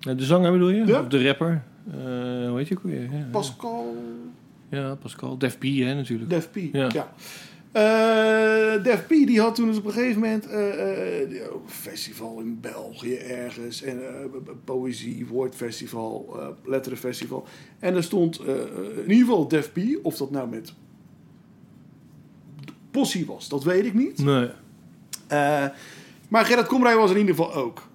[SPEAKER 6] De zanger bedoel je?
[SPEAKER 7] Ja.
[SPEAKER 6] Of de rapper? Eh, hoe heet je ook weer? Ja,
[SPEAKER 7] Pascal
[SPEAKER 6] ja, Pascal. Def P, hè, natuurlijk.
[SPEAKER 7] Def P.
[SPEAKER 6] Ja.
[SPEAKER 7] Ja. Eh, Def P die had toen dus op een gegeven moment eh, eh, een festival in België ergens. En poëzie, woordfestival, letterenfestival. En er stond in ieder geval Def P. Of dat nou met Possie was, dat weet ik niet.
[SPEAKER 6] Nee.
[SPEAKER 7] Maar Gerrit Komrij was in ieder geval ook.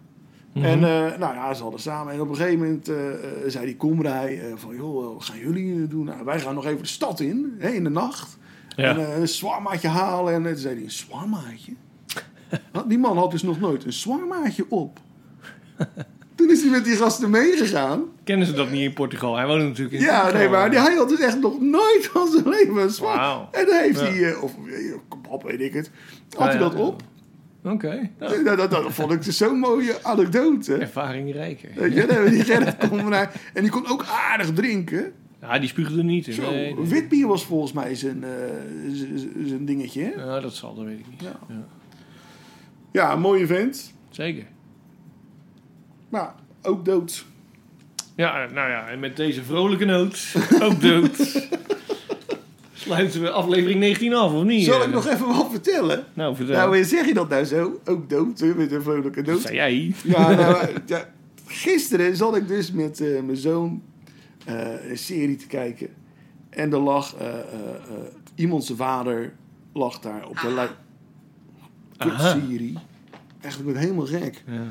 [SPEAKER 7] En eh, nou ja, ze hadden samen. En op een gegeven moment eh, eh, zei die Komrij van... joh, wat gaan jullie doen? Nou, wij gaan nog even de stad in, hè, in de nacht.
[SPEAKER 6] Ja.
[SPEAKER 7] En een zwarmaatje halen. En toen zei hij, een zwarmaatje? Had- die man had dus nog nooit een zwarmaatje op. Toen is hij met die gasten meegegaan.
[SPEAKER 6] Kennen ze dat niet in Portugal? Hij woonde natuurlijk in
[SPEAKER 7] Ja,
[SPEAKER 6] Portugal.
[SPEAKER 7] nee, maar hij had dus echt nog nooit van zijn leven een.
[SPEAKER 6] Wauw.
[SPEAKER 7] En dan heeft
[SPEAKER 6] Ja.
[SPEAKER 7] hij, of kebab weet ik het, had
[SPEAKER 6] Ja,
[SPEAKER 7] hij dat
[SPEAKER 6] ja.
[SPEAKER 7] op.
[SPEAKER 6] Oké. Nou,
[SPEAKER 7] Dat, dat, dat vond ik dus zo'n mooie anekdote.
[SPEAKER 6] ervaring rijker.
[SPEAKER 7] Weet je, dan hebben we die Gerrit Komrij. En die kon ook aardig drinken.
[SPEAKER 6] Ja, die spuugde er niet in.
[SPEAKER 7] Zo,
[SPEAKER 6] Nee, nee.
[SPEAKER 7] Wit bier was volgens mij zijn, eh, zijn dingetje. Hè?
[SPEAKER 6] Ja, dat zal, dat weet ik niet.
[SPEAKER 7] Ja.
[SPEAKER 6] Ja.
[SPEAKER 7] Ja, een mooie vent.
[SPEAKER 6] Zeker.
[SPEAKER 7] Maar ook dood.
[SPEAKER 6] Ja, nou ja, en met deze vrolijke noot, ook dood, sluiten we aflevering 19 af, of niet?
[SPEAKER 7] Zal
[SPEAKER 6] Eh,
[SPEAKER 7] ik nog even wat vertellen?
[SPEAKER 6] Nou, vertel.
[SPEAKER 7] Nou, zeg je dat nou zo? Ook dood, hè, met een vrolijke
[SPEAKER 6] Dat
[SPEAKER 7] dood.
[SPEAKER 6] zei jij.
[SPEAKER 7] Ja, nou, ja, gisteren zat ik dus met eh, mijn zoon eh, een serie te kijken. En er lag eh, eh, eh, iemand zijn vader lag daar op de lijn. Kutserie. Echt, ik ben helemaal gek.
[SPEAKER 6] Ja.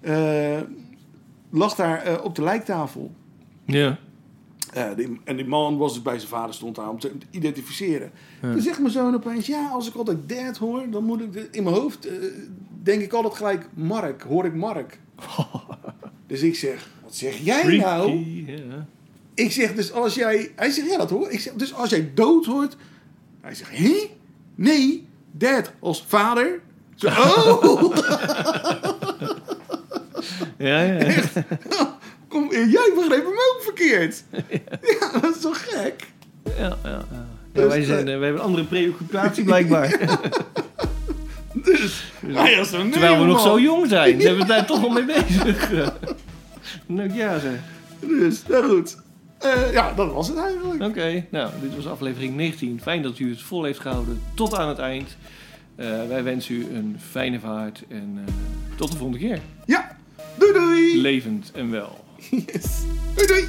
[SPEAKER 7] Eh, lag daar eh, op de lijktafel.
[SPEAKER 6] Ja.
[SPEAKER 7] Eh, die- en die man was dus bij zijn vader, stond daar om te, identificeren. Toen zegt mijn zoon opeens, ja, als ik altijd dad hoor, dan moet ik, de- in mijn hoofd eh, denk ik altijd gelijk Mark, hoor ik Mark. dus ik zeg, wat zeg jij nou?
[SPEAKER 6] Ja.
[SPEAKER 7] Ik zeg dus als jij, hij zegt ja dat hoor, ik zeg dus als jij dood hoort, hij zegt, hé? Nee, dad als vader. Zo, oh,
[SPEAKER 6] Ja, ja.
[SPEAKER 7] jij begreep hem ook verkeerd. ja, dat is toch gek?
[SPEAKER 6] ja, ja, ja. Ja,
[SPEAKER 7] Dus,
[SPEAKER 6] wij, zijn,
[SPEAKER 7] eh,
[SPEAKER 6] eh, wij hebben een andere preoccupatie blijkbaar.
[SPEAKER 7] Dus, zo,
[SPEAKER 6] Terwijl we nog zo jong zijn. Zijn we daar toch wel mee bezig. nou ja, zeg.
[SPEAKER 7] Dus, nou goed. Eh, ja, dat was het eigenlijk.
[SPEAKER 6] Oké, nou, dit was aflevering 19. Fijn dat u het vol heeft gehouden tot aan het eind. Eh, wij wensen u een fijne vaart en eh, tot de volgende keer.
[SPEAKER 7] Ja, doei doei.
[SPEAKER 6] Levend en wel.
[SPEAKER 7] Yes. Doei doei.